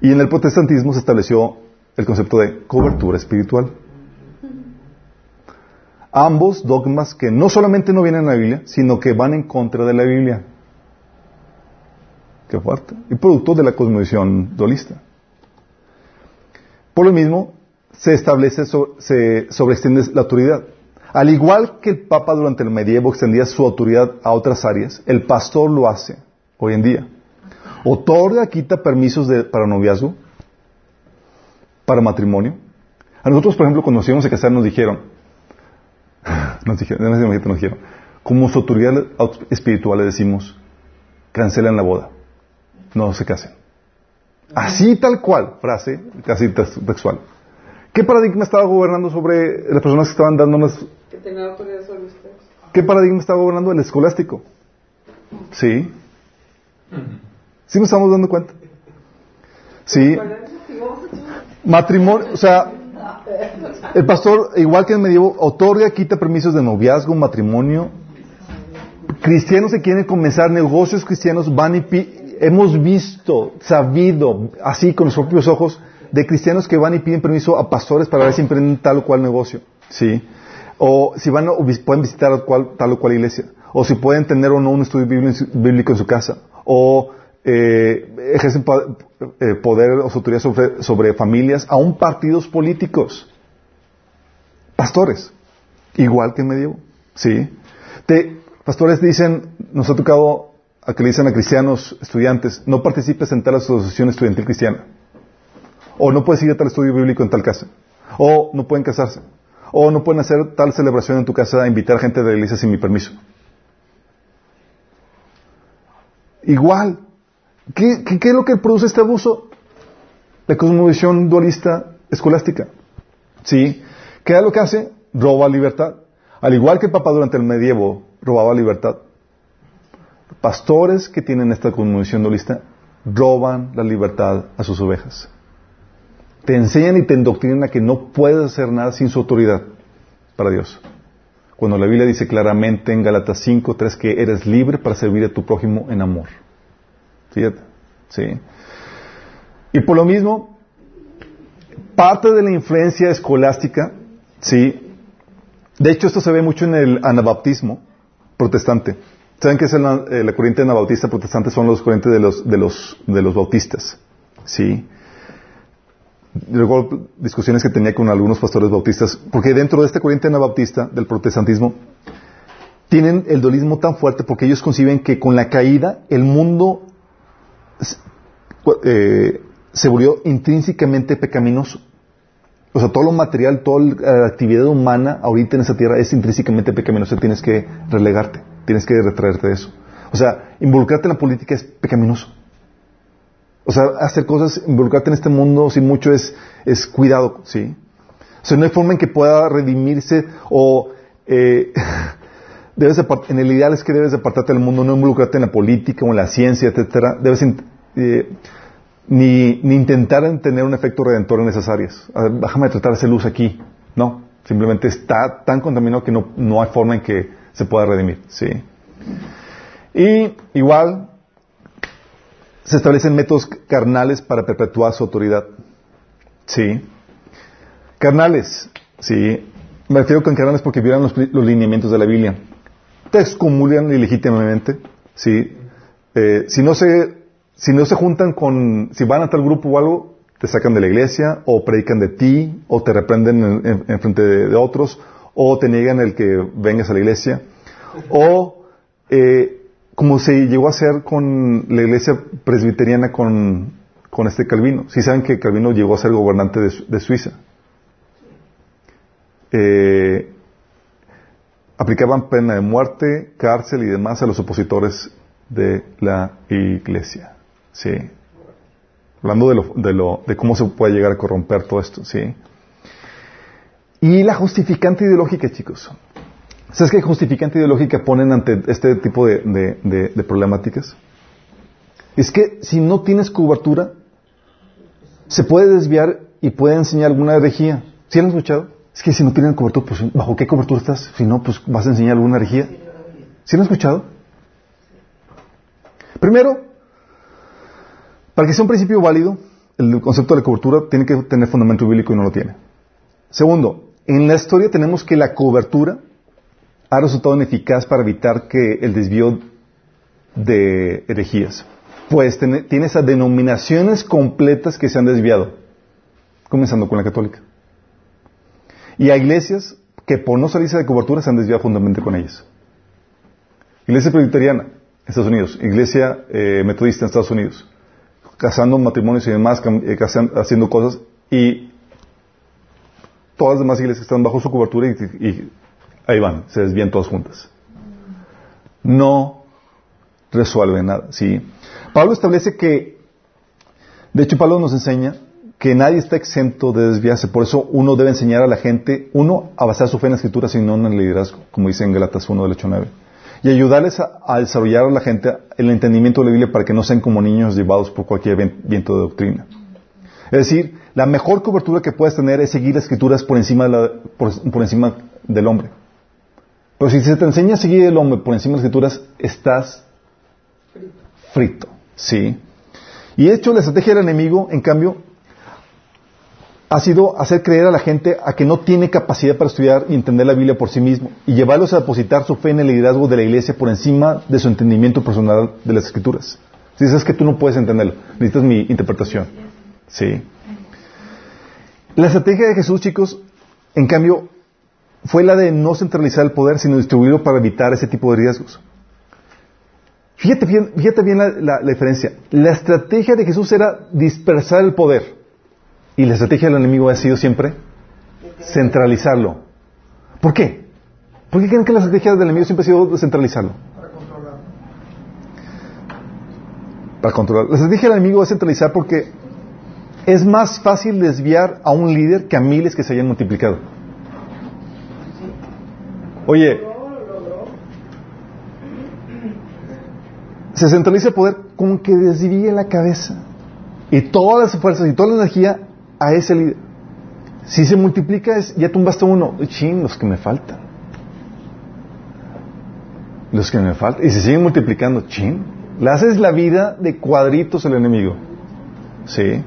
Y en el protestantismo se estableció el concepto de cobertura espiritual. Ambos dogmas que no solamente no vienen en la Biblia, sino que van en contra de la Biblia. Qué fuerte. Y producto de la cosmovisión dualista. Por lo mismo, se establece, se sobreextiende la autoridad. Al igual que el Papa durante el medievo extendía su autoridad a otras áreas, el pastor lo hace hoy en día. Otorga, quita permisos para noviazgo, para matrimonio. A nosotros, por ejemplo, cuando nos íbamos a casar, nos dijeron, nos dijeron, no sé si nos dijeron, como su autoridad espiritual le decimos, cancelen la boda, no se casen. Así tal cual, frase casi tex- textual. ¿Qué paradigma estaba gobernando sobre las personas que estaban dándonos? Que tenga autoridad sobre ustedes. ¿Qué paradigma estaba gobernando? El escolástico. Sí. ¿Sí nos estamos dando cuenta? Sí. Matrimonio, o sea, el pastor, igual que en el medievo, otorga, quita permisos de noviazgo, matrimonio. Cristianos que quieren comenzar negocios cristianos van y pi- hemos visto, sabido, así con los propios ojos, de cristianos que van y piden permiso a pastores para ver si emprenden tal o cual negocio. ¿Sí? O si van o pueden visitar tal o cual iglesia. O si pueden tener o no un estudio bíblico en su, casa. O eh, ejercen eh, poder o su autoridad sobre, sobre familias, aún partidos políticos. Pastores. Igual que en medievo. ¿Sí? Te, pastores dicen, nos ha tocado a que le dicen a cristianos, estudiantes, no participes en tal asociación estudiantil cristiana. O no puedes ir a tal estudio bíblico en tal casa. O no pueden casarse. O no pueden hacer tal celebración en tu casa, invitar gente de la iglesia sin mi permiso. Igual. ¿Qué, qué, qué es lo que produce este abuso? La cosmovisión dualista escolástica. ¿Sí? ¿Qué es lo que hace? Roba libertad. Al igual que el Papa durante el medievo robaba libertad. Pastores que tienen esta cosmovisión dualista roban la libertad a sus ovejas. Te enseñan y te endoctrinan a que no puedes hacer nada sin su autoridad para Dios. Cuando la Biblia dice claramente en Galatas 5, 3 que eres libre para servir a tu prójimo en amor. Fíjate. Sí. Y por lo mismo, parte de la influencia escolástica, sí. De hecho, esto se ve mucho en el anabaptismo protestante. ¿Saben qué es eh, la corriente anabautista protestante? Son los corrientes de los, de los, de los bautistas. Sí. Recuerdo discusiones que tenía con algunos pastores bautistas, porque dentro de esta corriente anabautista del protestantismo, tienen el dualismo tan fuerte porque ellos conciben que con la caída el mundo eh, se volvió intrínsecamente pecaminoso. O sea, todo lo material, toda la actividad humana ahorita en esa tierra es intrínsecamente pecaminosa. Tienes que relegarte, tienes que retraerte de eso. O sea, involucrarte en la política es pecaminoso. O sea, hacer cosas, involucrarte en este mundo sin mucho es, es cuidado, ¿sí? O sea, no hay forma en que pueda redimirse o... Eh, debes de en el ideal es que debes de apartarte del mundo, no involucrarte en la política o en la ciencia, etcétera. Debes eh, ni, ni intentar en tener un efecto redentor en esas áreas. A ver, déjame tratar esa luz aquí. No, simplemente está tan contaminado que no, no hay forma en que se pueda redimir. ¿sí? Y igual se establecen métodos carnales para perpetuar su autoridad. Sí. Carnales, sí. Me refiero con carnales porque violan los, los lineamientos de la Biblia. Te excomulgan ilegítimamente, sí. Eh, si no se, si no se juntan con, si van a tal grupo o algo, te sacan de la iglesia, o predican de ti, o te reprenden en, en- en frente de otros, o te niegan el que vengas a la iglesia, o eh, como se llegó a hacer con la iglesia presbiteriana con, con este Calvino. Si saben que Calvino llegó a ser gobernante de, de Suiza. Eh, aplicaban pena de muerte, cárcel y demás a los opositores de la iglesia. Sí. Hablando de, lo, de, lo, de cómo se puede llegar a corromper todo esto, sí. Y la justificante ideológica, chicos. ¿Sabes qué justificante ideológica ponen ante este tipo de, problemáticas? Es que si no tienes cobertura, se puede desviar y puede enseñar alguna herejía. ¿Sí han escuchado? Es que si no tienen cobertura, pues ¿bajo qué cobertura estás? Si no, pues vas a enseñar alguna herejía. ¿Sí han escuchado? Primero, para que sea un principio válido, el concepto de la cobertura tiene que tener fundamento bíblico y no lo tiene. Segundo, en la historia tenemos que la cobertura ha resultado ineficaz para evitar que el desvío de herejías. Pues tiene, tienes a denominaciones completas que se han desviado, comenzando con la católica. Y a iglesias que por no salirse de cobertura se han desviado fundamentalmente con ellas. Iglesia presbiteriana, Estados Unidos. Iglesia eh, metodista en Estados Unidos. Casando matrimonios y demás, eh, haciendo cosas. Y todas las demás iglesias están bajo su cobertura y, ahí van, se desvían todas juntas. No resuelve nada, ¿sí? Pablo establece que, de hecho Pablo nos enseña que nadie está exento de desviarse, por eso uno debe enseñar a la gente, uno, a basar su fe en la escritura, sino en el liderazgo, como dice en Galatas 1 del 8 9. Y ayudarles a, a desarrollar a la gente el entendimiento de la Biblia para que no sean como niños llevados por cualquier viento de doctrina. Es decir, la mejor cobertura que puedes tener es seguir las escrituras por encima, de la- por, encima del hombre. Pero si se te enseña a seguir el hombre por encima de las escrituras, estás frito. ¿Sí? Y hecho, la estrategia del enemigo, en cambio, ha sido hacer creer a la gente a que no tiene capacidad para estudiar y entender la Biblia por sí mismo y llevarlos a depositar su fe en el liderazgo de la iglesia por encima de su entendimiento personal de las escrituras. Si sabes que tú no puedes entenderlo, necesitas mi interpretación. Sí. La estrategia de Jesús, chicos, en cambio, fue la de no centralizar el poder, sino distribuirlo para evitar ese tipo de riesgos. Fíjate bien, fíjate bien la, la- la diferencia. La estrategia de Jesús era dispersar el poder. Y la estrategia del enemigo ha sido siempre centralizarlo. ¿Por qué? ¿Por qué creen que la estrategia del enemigo siempre ha sido descentralizarlo? Para controlar. Para controlar. La estrategia del enemigo es centralizar porque es más fácil desviar a un líder que a miles que se hayan multiplicado. Oye, se centraliza el poder con que desvíe la cabeza y todas las fuerzas y toda la energía a ese líder. Si se multiplica, es, ya tumbaste uno. Chin, los que me faltan. Los que me faltan. Y se siguen multiplicando. Chin. Le haces la vida de cuadritos al enemigo. Sí.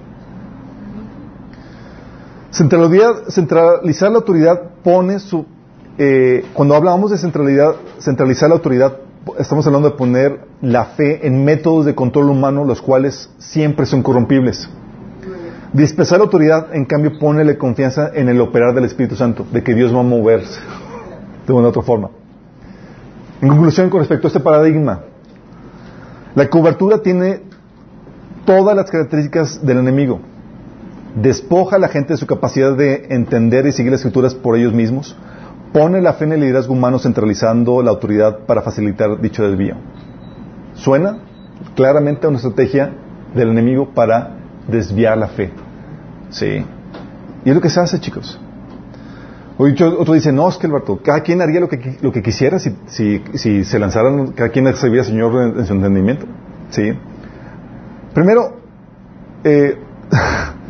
Centralizar la autoridad pone su... eh, cuando hablamos de centralidad, centralizar la autoridad, estamos hablando de poner la fe en métodos de control humano, los cuales siempre son corrompibles. Dispersar la autoridad, en cambio, ponele confianza en el operar del Espíritu Santo, de que Dios va a moverse de una u otra forma. En conclusión, con respecto a este paradigma, la cobertura tiene todas las características del enemigo. Despoja a la gente de su capacidad de entender y seguir las escrituras por ellos mismos. Pone la fe en el liderazgo humano centralizando la autoridad para facilitar dicho desvío. Suena claramente a una estrategia del enemigo para desviar la fe. Sí. Y es lo que se hace, chicos. O dicho- otro dice, no, es que el Barto, cada quien haría lo que, lo que quisiera si, si, si se lanzaran, cada quien serviría al Señor en, en su entendimiento. Sí. Primero, eh,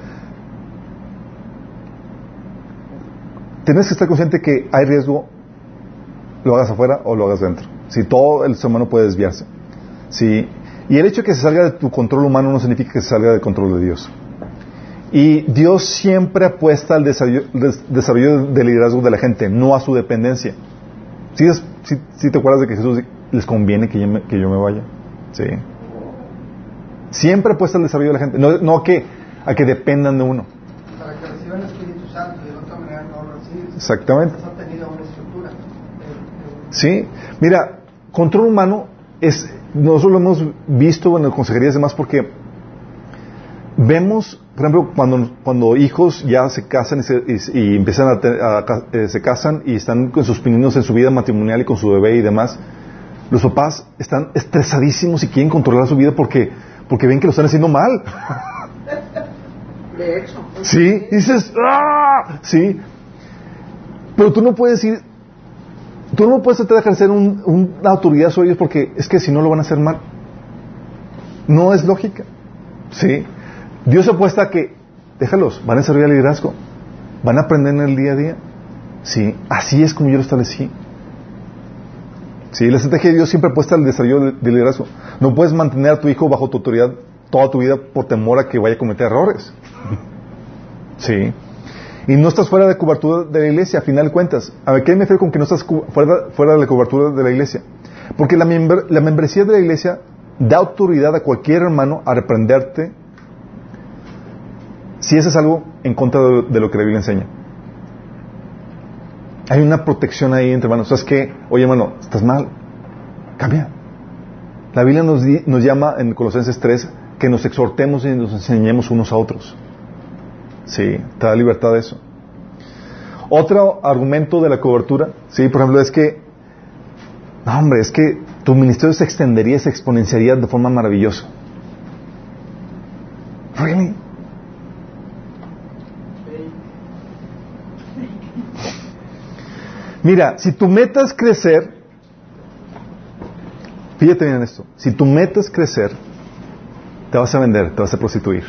tienes que estar consciente que hay riesgo, lo hagas afuera o lo hagas dentro. Si todo el ser humano puede desviarse. Sí. Y el hecho de que se salga de tu control humano no significa que se salga del control de Dios. Y Dios siempre apuesta al desarrollo, des- desarrollo del liderazgo de la gente, no a su dependencia. ¿Sí, es- sí- sí te acuerdas de que Jesús les conviene que yo me, que yo me vaya? Sí. Siempre apuesta al desarrollo de la gente, no, no a, que, a que dependan de uno. Para que reciban el Espíritu Santo y de otra manera no lo reciben. Exactamente. Sí, mira, control humano es, nosotros lo hemos visto en las consejerías y demás porque vemos, por ejemplo, cuando, cuando hijos ya se casan y, se, y- y empiezan a, eh, se casan y están con sus pininos en su vida matrimonial y con su bebé y demás, los papás están estresadísimos y quieren controlar su vida porque, porque ven que lo están haciendo mal. De hecho. Sí, dices, ¡ah! Sí. Pero tú no puedes ir, tú no puedes tratar de ejercer un- una autoridad sobre ellos porque es que si no lo van a hacer mal. No es lógica. Sí. Dios apuesta a que, déjalos, van a desarrollar liderazgo, van a aprender en el día a día. Sí, así es como yo lo establecí. Sí, la estrategia de Dios siempre apuesta al desarrollo de, de liderazgo. No puedes mantener a tu hijo bajo tu autoridad toda tu vida por temor a que vaya a cometer errores. Sí. Y no estás fuera de cobertura de la iglesia, a final de cuentas. A ¿qué me refiero con que no estás fuera, de la cobertura de la iglesia? Porque la, la membresía de la iglesia da autoridad a cualquier hermano a reprenderte si eso es algo en contra de, lo que la Biblia enseña. Hay una protección ahí entre hermanos. ¿Sabes qué? Oye, hermano, estás mal. Cambia. La Biblia nos, di- nos llama en Colosenses 3 que nos exhortemos y nos enseñemos unos a otros. Sí, te da libertad de eso. Otro argumento de la cobertura, sí, por ejemplo, es que, no, hombre, es que tu ministerio se extendería, se exponenciaría de forma maravillosa. Really? Mira, si tu meta es crecer, fíjate bien en esto, si tu meta es crecer, te vas a vender, te vas a prostituir.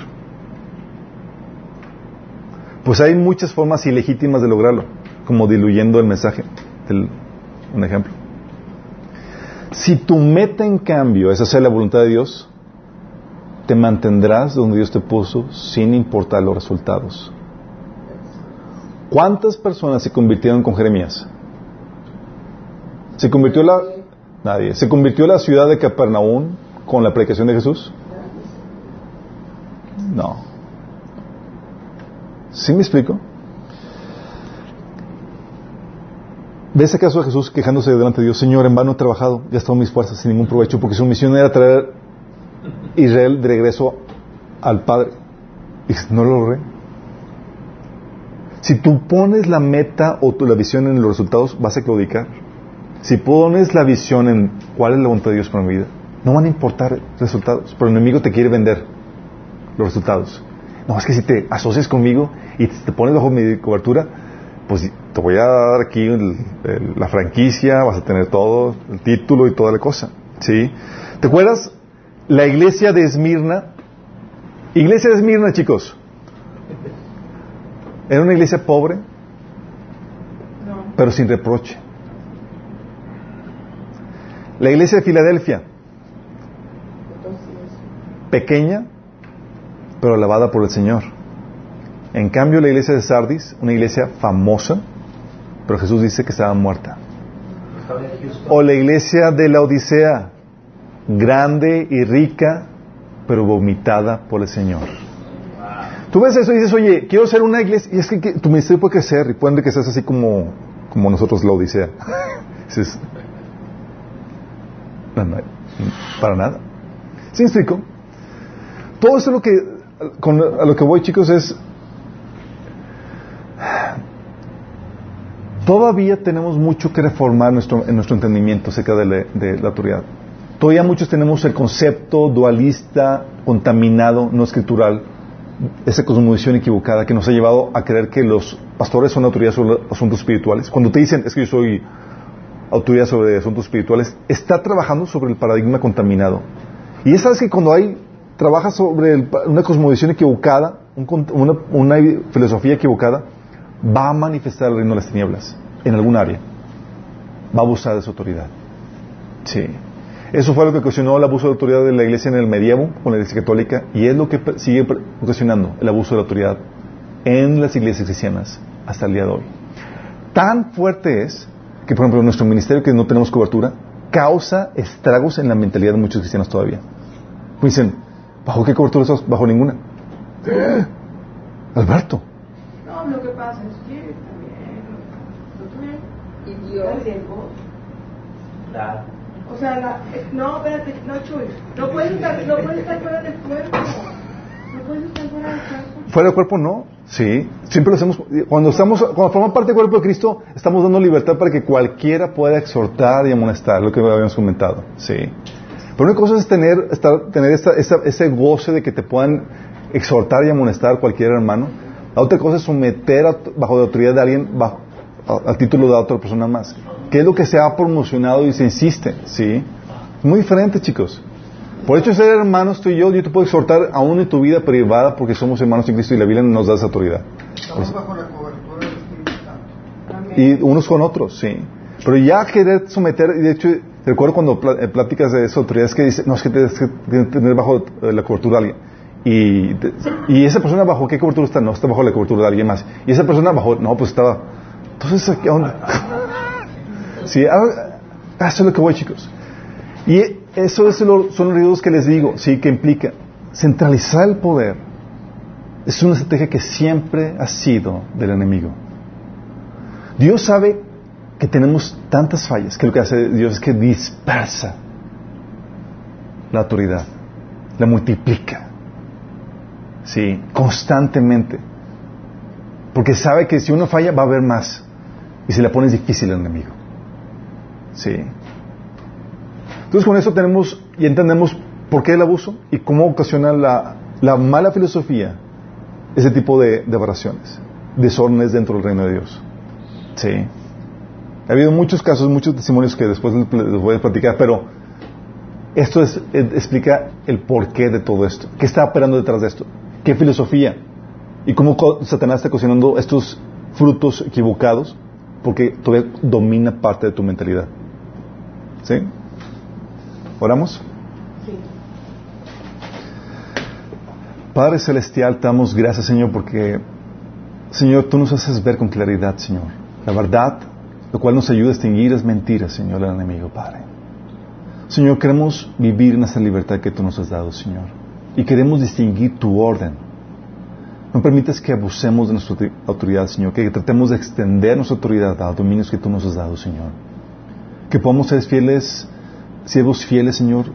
Pues hay muchas formas ilegítimas de lograrlo, como diluyendo el mensaje. Un ejemplo. Si tu meta, en cambio, es hacer la voluntad de Dios, te mantendrás donde Dios te puso sin importar los resultados. ¿Cuántas personas se convirtieron con Jeremías? ¿Se convirtió la... Nadie. ¿Se convirtió la ciudad de Capernaum con la predicación de Jesús? No. ¿Sí me explico? ¿Ves acaso a Jesús quejándose delante de Dios? Señor, en vano he trabajado, he gastado mis fuerzas sin ningún provecho, porque su misión era traer Israel de regreso al Padre. Y no lo logré. Si tú pones la meta o tu- la visión en los resultados, vas a claudicar. Si pones la visión en cuál es la voluntad de Dios para mi vida, no van a importar resultados, pero el enemigo te quiere vender los resultados. No, es que si te asocias conmigo y te pones bajo mi cobertura, pues te voy a dar aquí el- el- la franquicia, vas a tener todo, el título y toda la cosa. ¿Sí? ¿Te acuerdas? La iglesia de Esmirna. Iglesia de Esmirna, chicos. Era una iglesia pobre, No. pero sin reproche. La iglesia de Filadelfia, pequeña, pero alabada por el Señor. En cambio, la iglesia de Sardis, una iglesia famosa, pero Jesús dice que estaba muerta. O la iglesia de la Odisea, grande y rica, pero vomitada por el Señor. Tú ves eso y dices, oye, quiero ser una iglesia, y es que, que tu ministerio puede crecer y puede enriquecerse así como, como nosotros la Odisea. Dices, no, no, para nada. ¿Sí me explico? Todo esto lo que, con, a lo que voy, chicos, es Todavía tenemos mucho que reformar nuestro, en nuestro entendimiento acerca de la, de la autoridad. Todavía muchos tenemos el concepto dualista, contaminado, no escritural, esa cosmovisión equivocada que nos ha llevado a creer que los pastores son autoridad sobre asuntos espirituales. Cuando te dicen, es que yo soy autoridad sobre asuntos espirituales, está trabajando sobre el paradigma contaminado. Y ya sabes que cuando hay, trabaja sobre el una cosmovisión equivocada, un una, una filosofía equivocada, va a manifestar el reino de las tinieblas en algún área. Va a abusar de su autoridad. Sí. Eso fue lo que ocasionó el abuso de autoridad de la iglesia en el medievo con la iglesia católica y es lo que sigue ocasionando el abuso de la autoridad en las iglesias cristianas hasta el día de hoy. Tan fuerte es que, por ejemplo, nuestro ministerio, que no tenemos cobertura, causa estragos en la mentalidad de muchos cristianos todavía. Pues dicen, ¿bajo qué cobertura estás? Bajo ninguna. Alberto. No, lo que pasa es que también, tú también, Tiempo. Claro. O sea, la, eh, no, espérate, no, Chuy, no puedes estar, no puedes estar fuera del cuerpo. No puedes estar fuera del cuerpo. Fuera del cuerpo no, sí. Siempre lo hacemos. Cuando estamos, cuando formamos parte del cuerpo de Cristo, estamos dando libertad para que cualquiera pueda exhortar y amonestar, lo que habíamos comentado, sí. Pero una cosa es tener, estar, tener esta- esa- ese goce de que te puedan exhortar y amonestar cualquier hermano. La otra cosa es someter a- bajo la autoridad de alguien bajo, al título de otra persona más. Que es lo que se ha promocionado y se insiste, sí. Muy diferente, chicos. Por hecho ser hermanos tú y yo, yo te puedo exhortar aún en tu vida privada porque somos hermanos en Cristo y la Biblia nos da esa autoridad. Estamos bajo la cobertura del Espíritu Santo. Y unos con otros, sí. Pero ya querer someter, y de hecho, recuerdo cuando eh, pláticas de esa autoridad, es que dice, no, es que tienes que tener bajo eh, la cobertura de alguien. Y, te- y esa persona bajo qué cobertura está, no, está bajo la cobertura de alguien más. Y esa persona bajo, no, pues estaba. Entonces, ¿qué onda? sí, ah, eso es lo que voy, chicos. Y eso es lo- son los riesgos que les digo, sí, que implica centralizar el poder. Es una estrategia que siempre ha sido del enemigo. Dios sabe que tenemos tantas fallas que lo que hace Dios es que dispersa la autoridad, la multiplica, sí, constantemente, porque sabe que si uno falla va a haber más y se le pone difícil al enemigo, sí. Entonces con eso tenemos y entendemos por qué el abuso y cómo ocasiona la, la mala filosofía ese tipo de, de aberraciones, desórdenes dentro del reino de Dios. Sí. Ha habido muchos casos, muchos testimonios que después les voy a platicar, pero esto es- explica el porqué de todo esto. ¿Qué está operando detrás de esto? ¿Qué filosofía? ¿Y cómo Satanás está cocinando estos frutos equivocados? Porque todavía domina parte de tu mentalidad. ¿Sí? ¿Oramos? Padre Celestial, te damos gracias, Señor, porque, Señor, tú nos haces ver con claridad, Señor, la verdad, lo cual nos ayuda a distinguir las mentiras, Señor, del enemigo, Padre. Señor, queremos vivir en esa libertad que tú nos has dado, Señor, y queremos distinguir tu orden. No permitas que abusemos de nuestra autori- autoridad, Señor, que tratemos de extender nuestra autoridad a dominios que tú nos has dado, Señor. Que podamos ser fieles, siervos fieles, Señor,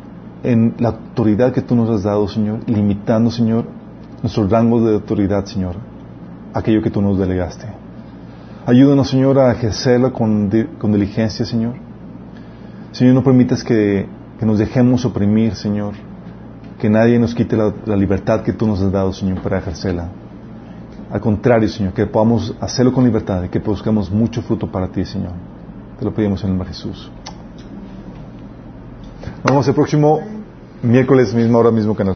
en la autoridad que tú nos has dado, Señor, limitando, Señor, nuestro rango de autoridad, Señor, aquello que tú nos delegaste. Ayúdanos, Señor, a ejercerlo con, con diligencia, Señor. Señor, no permitas que, que nos dejemos oprimir, Señor. Que nadie nos quite la libertad que tú nos has dado, Señor, para ejercerla. Al contrario, Señor, que podamos hacerlo con libertad y que busquemos mucho fruto para ti, Señor. Te lo pedimos en el nombre de Jesús. Nos vemos el próximo miércoles, misma hora, mismo canal.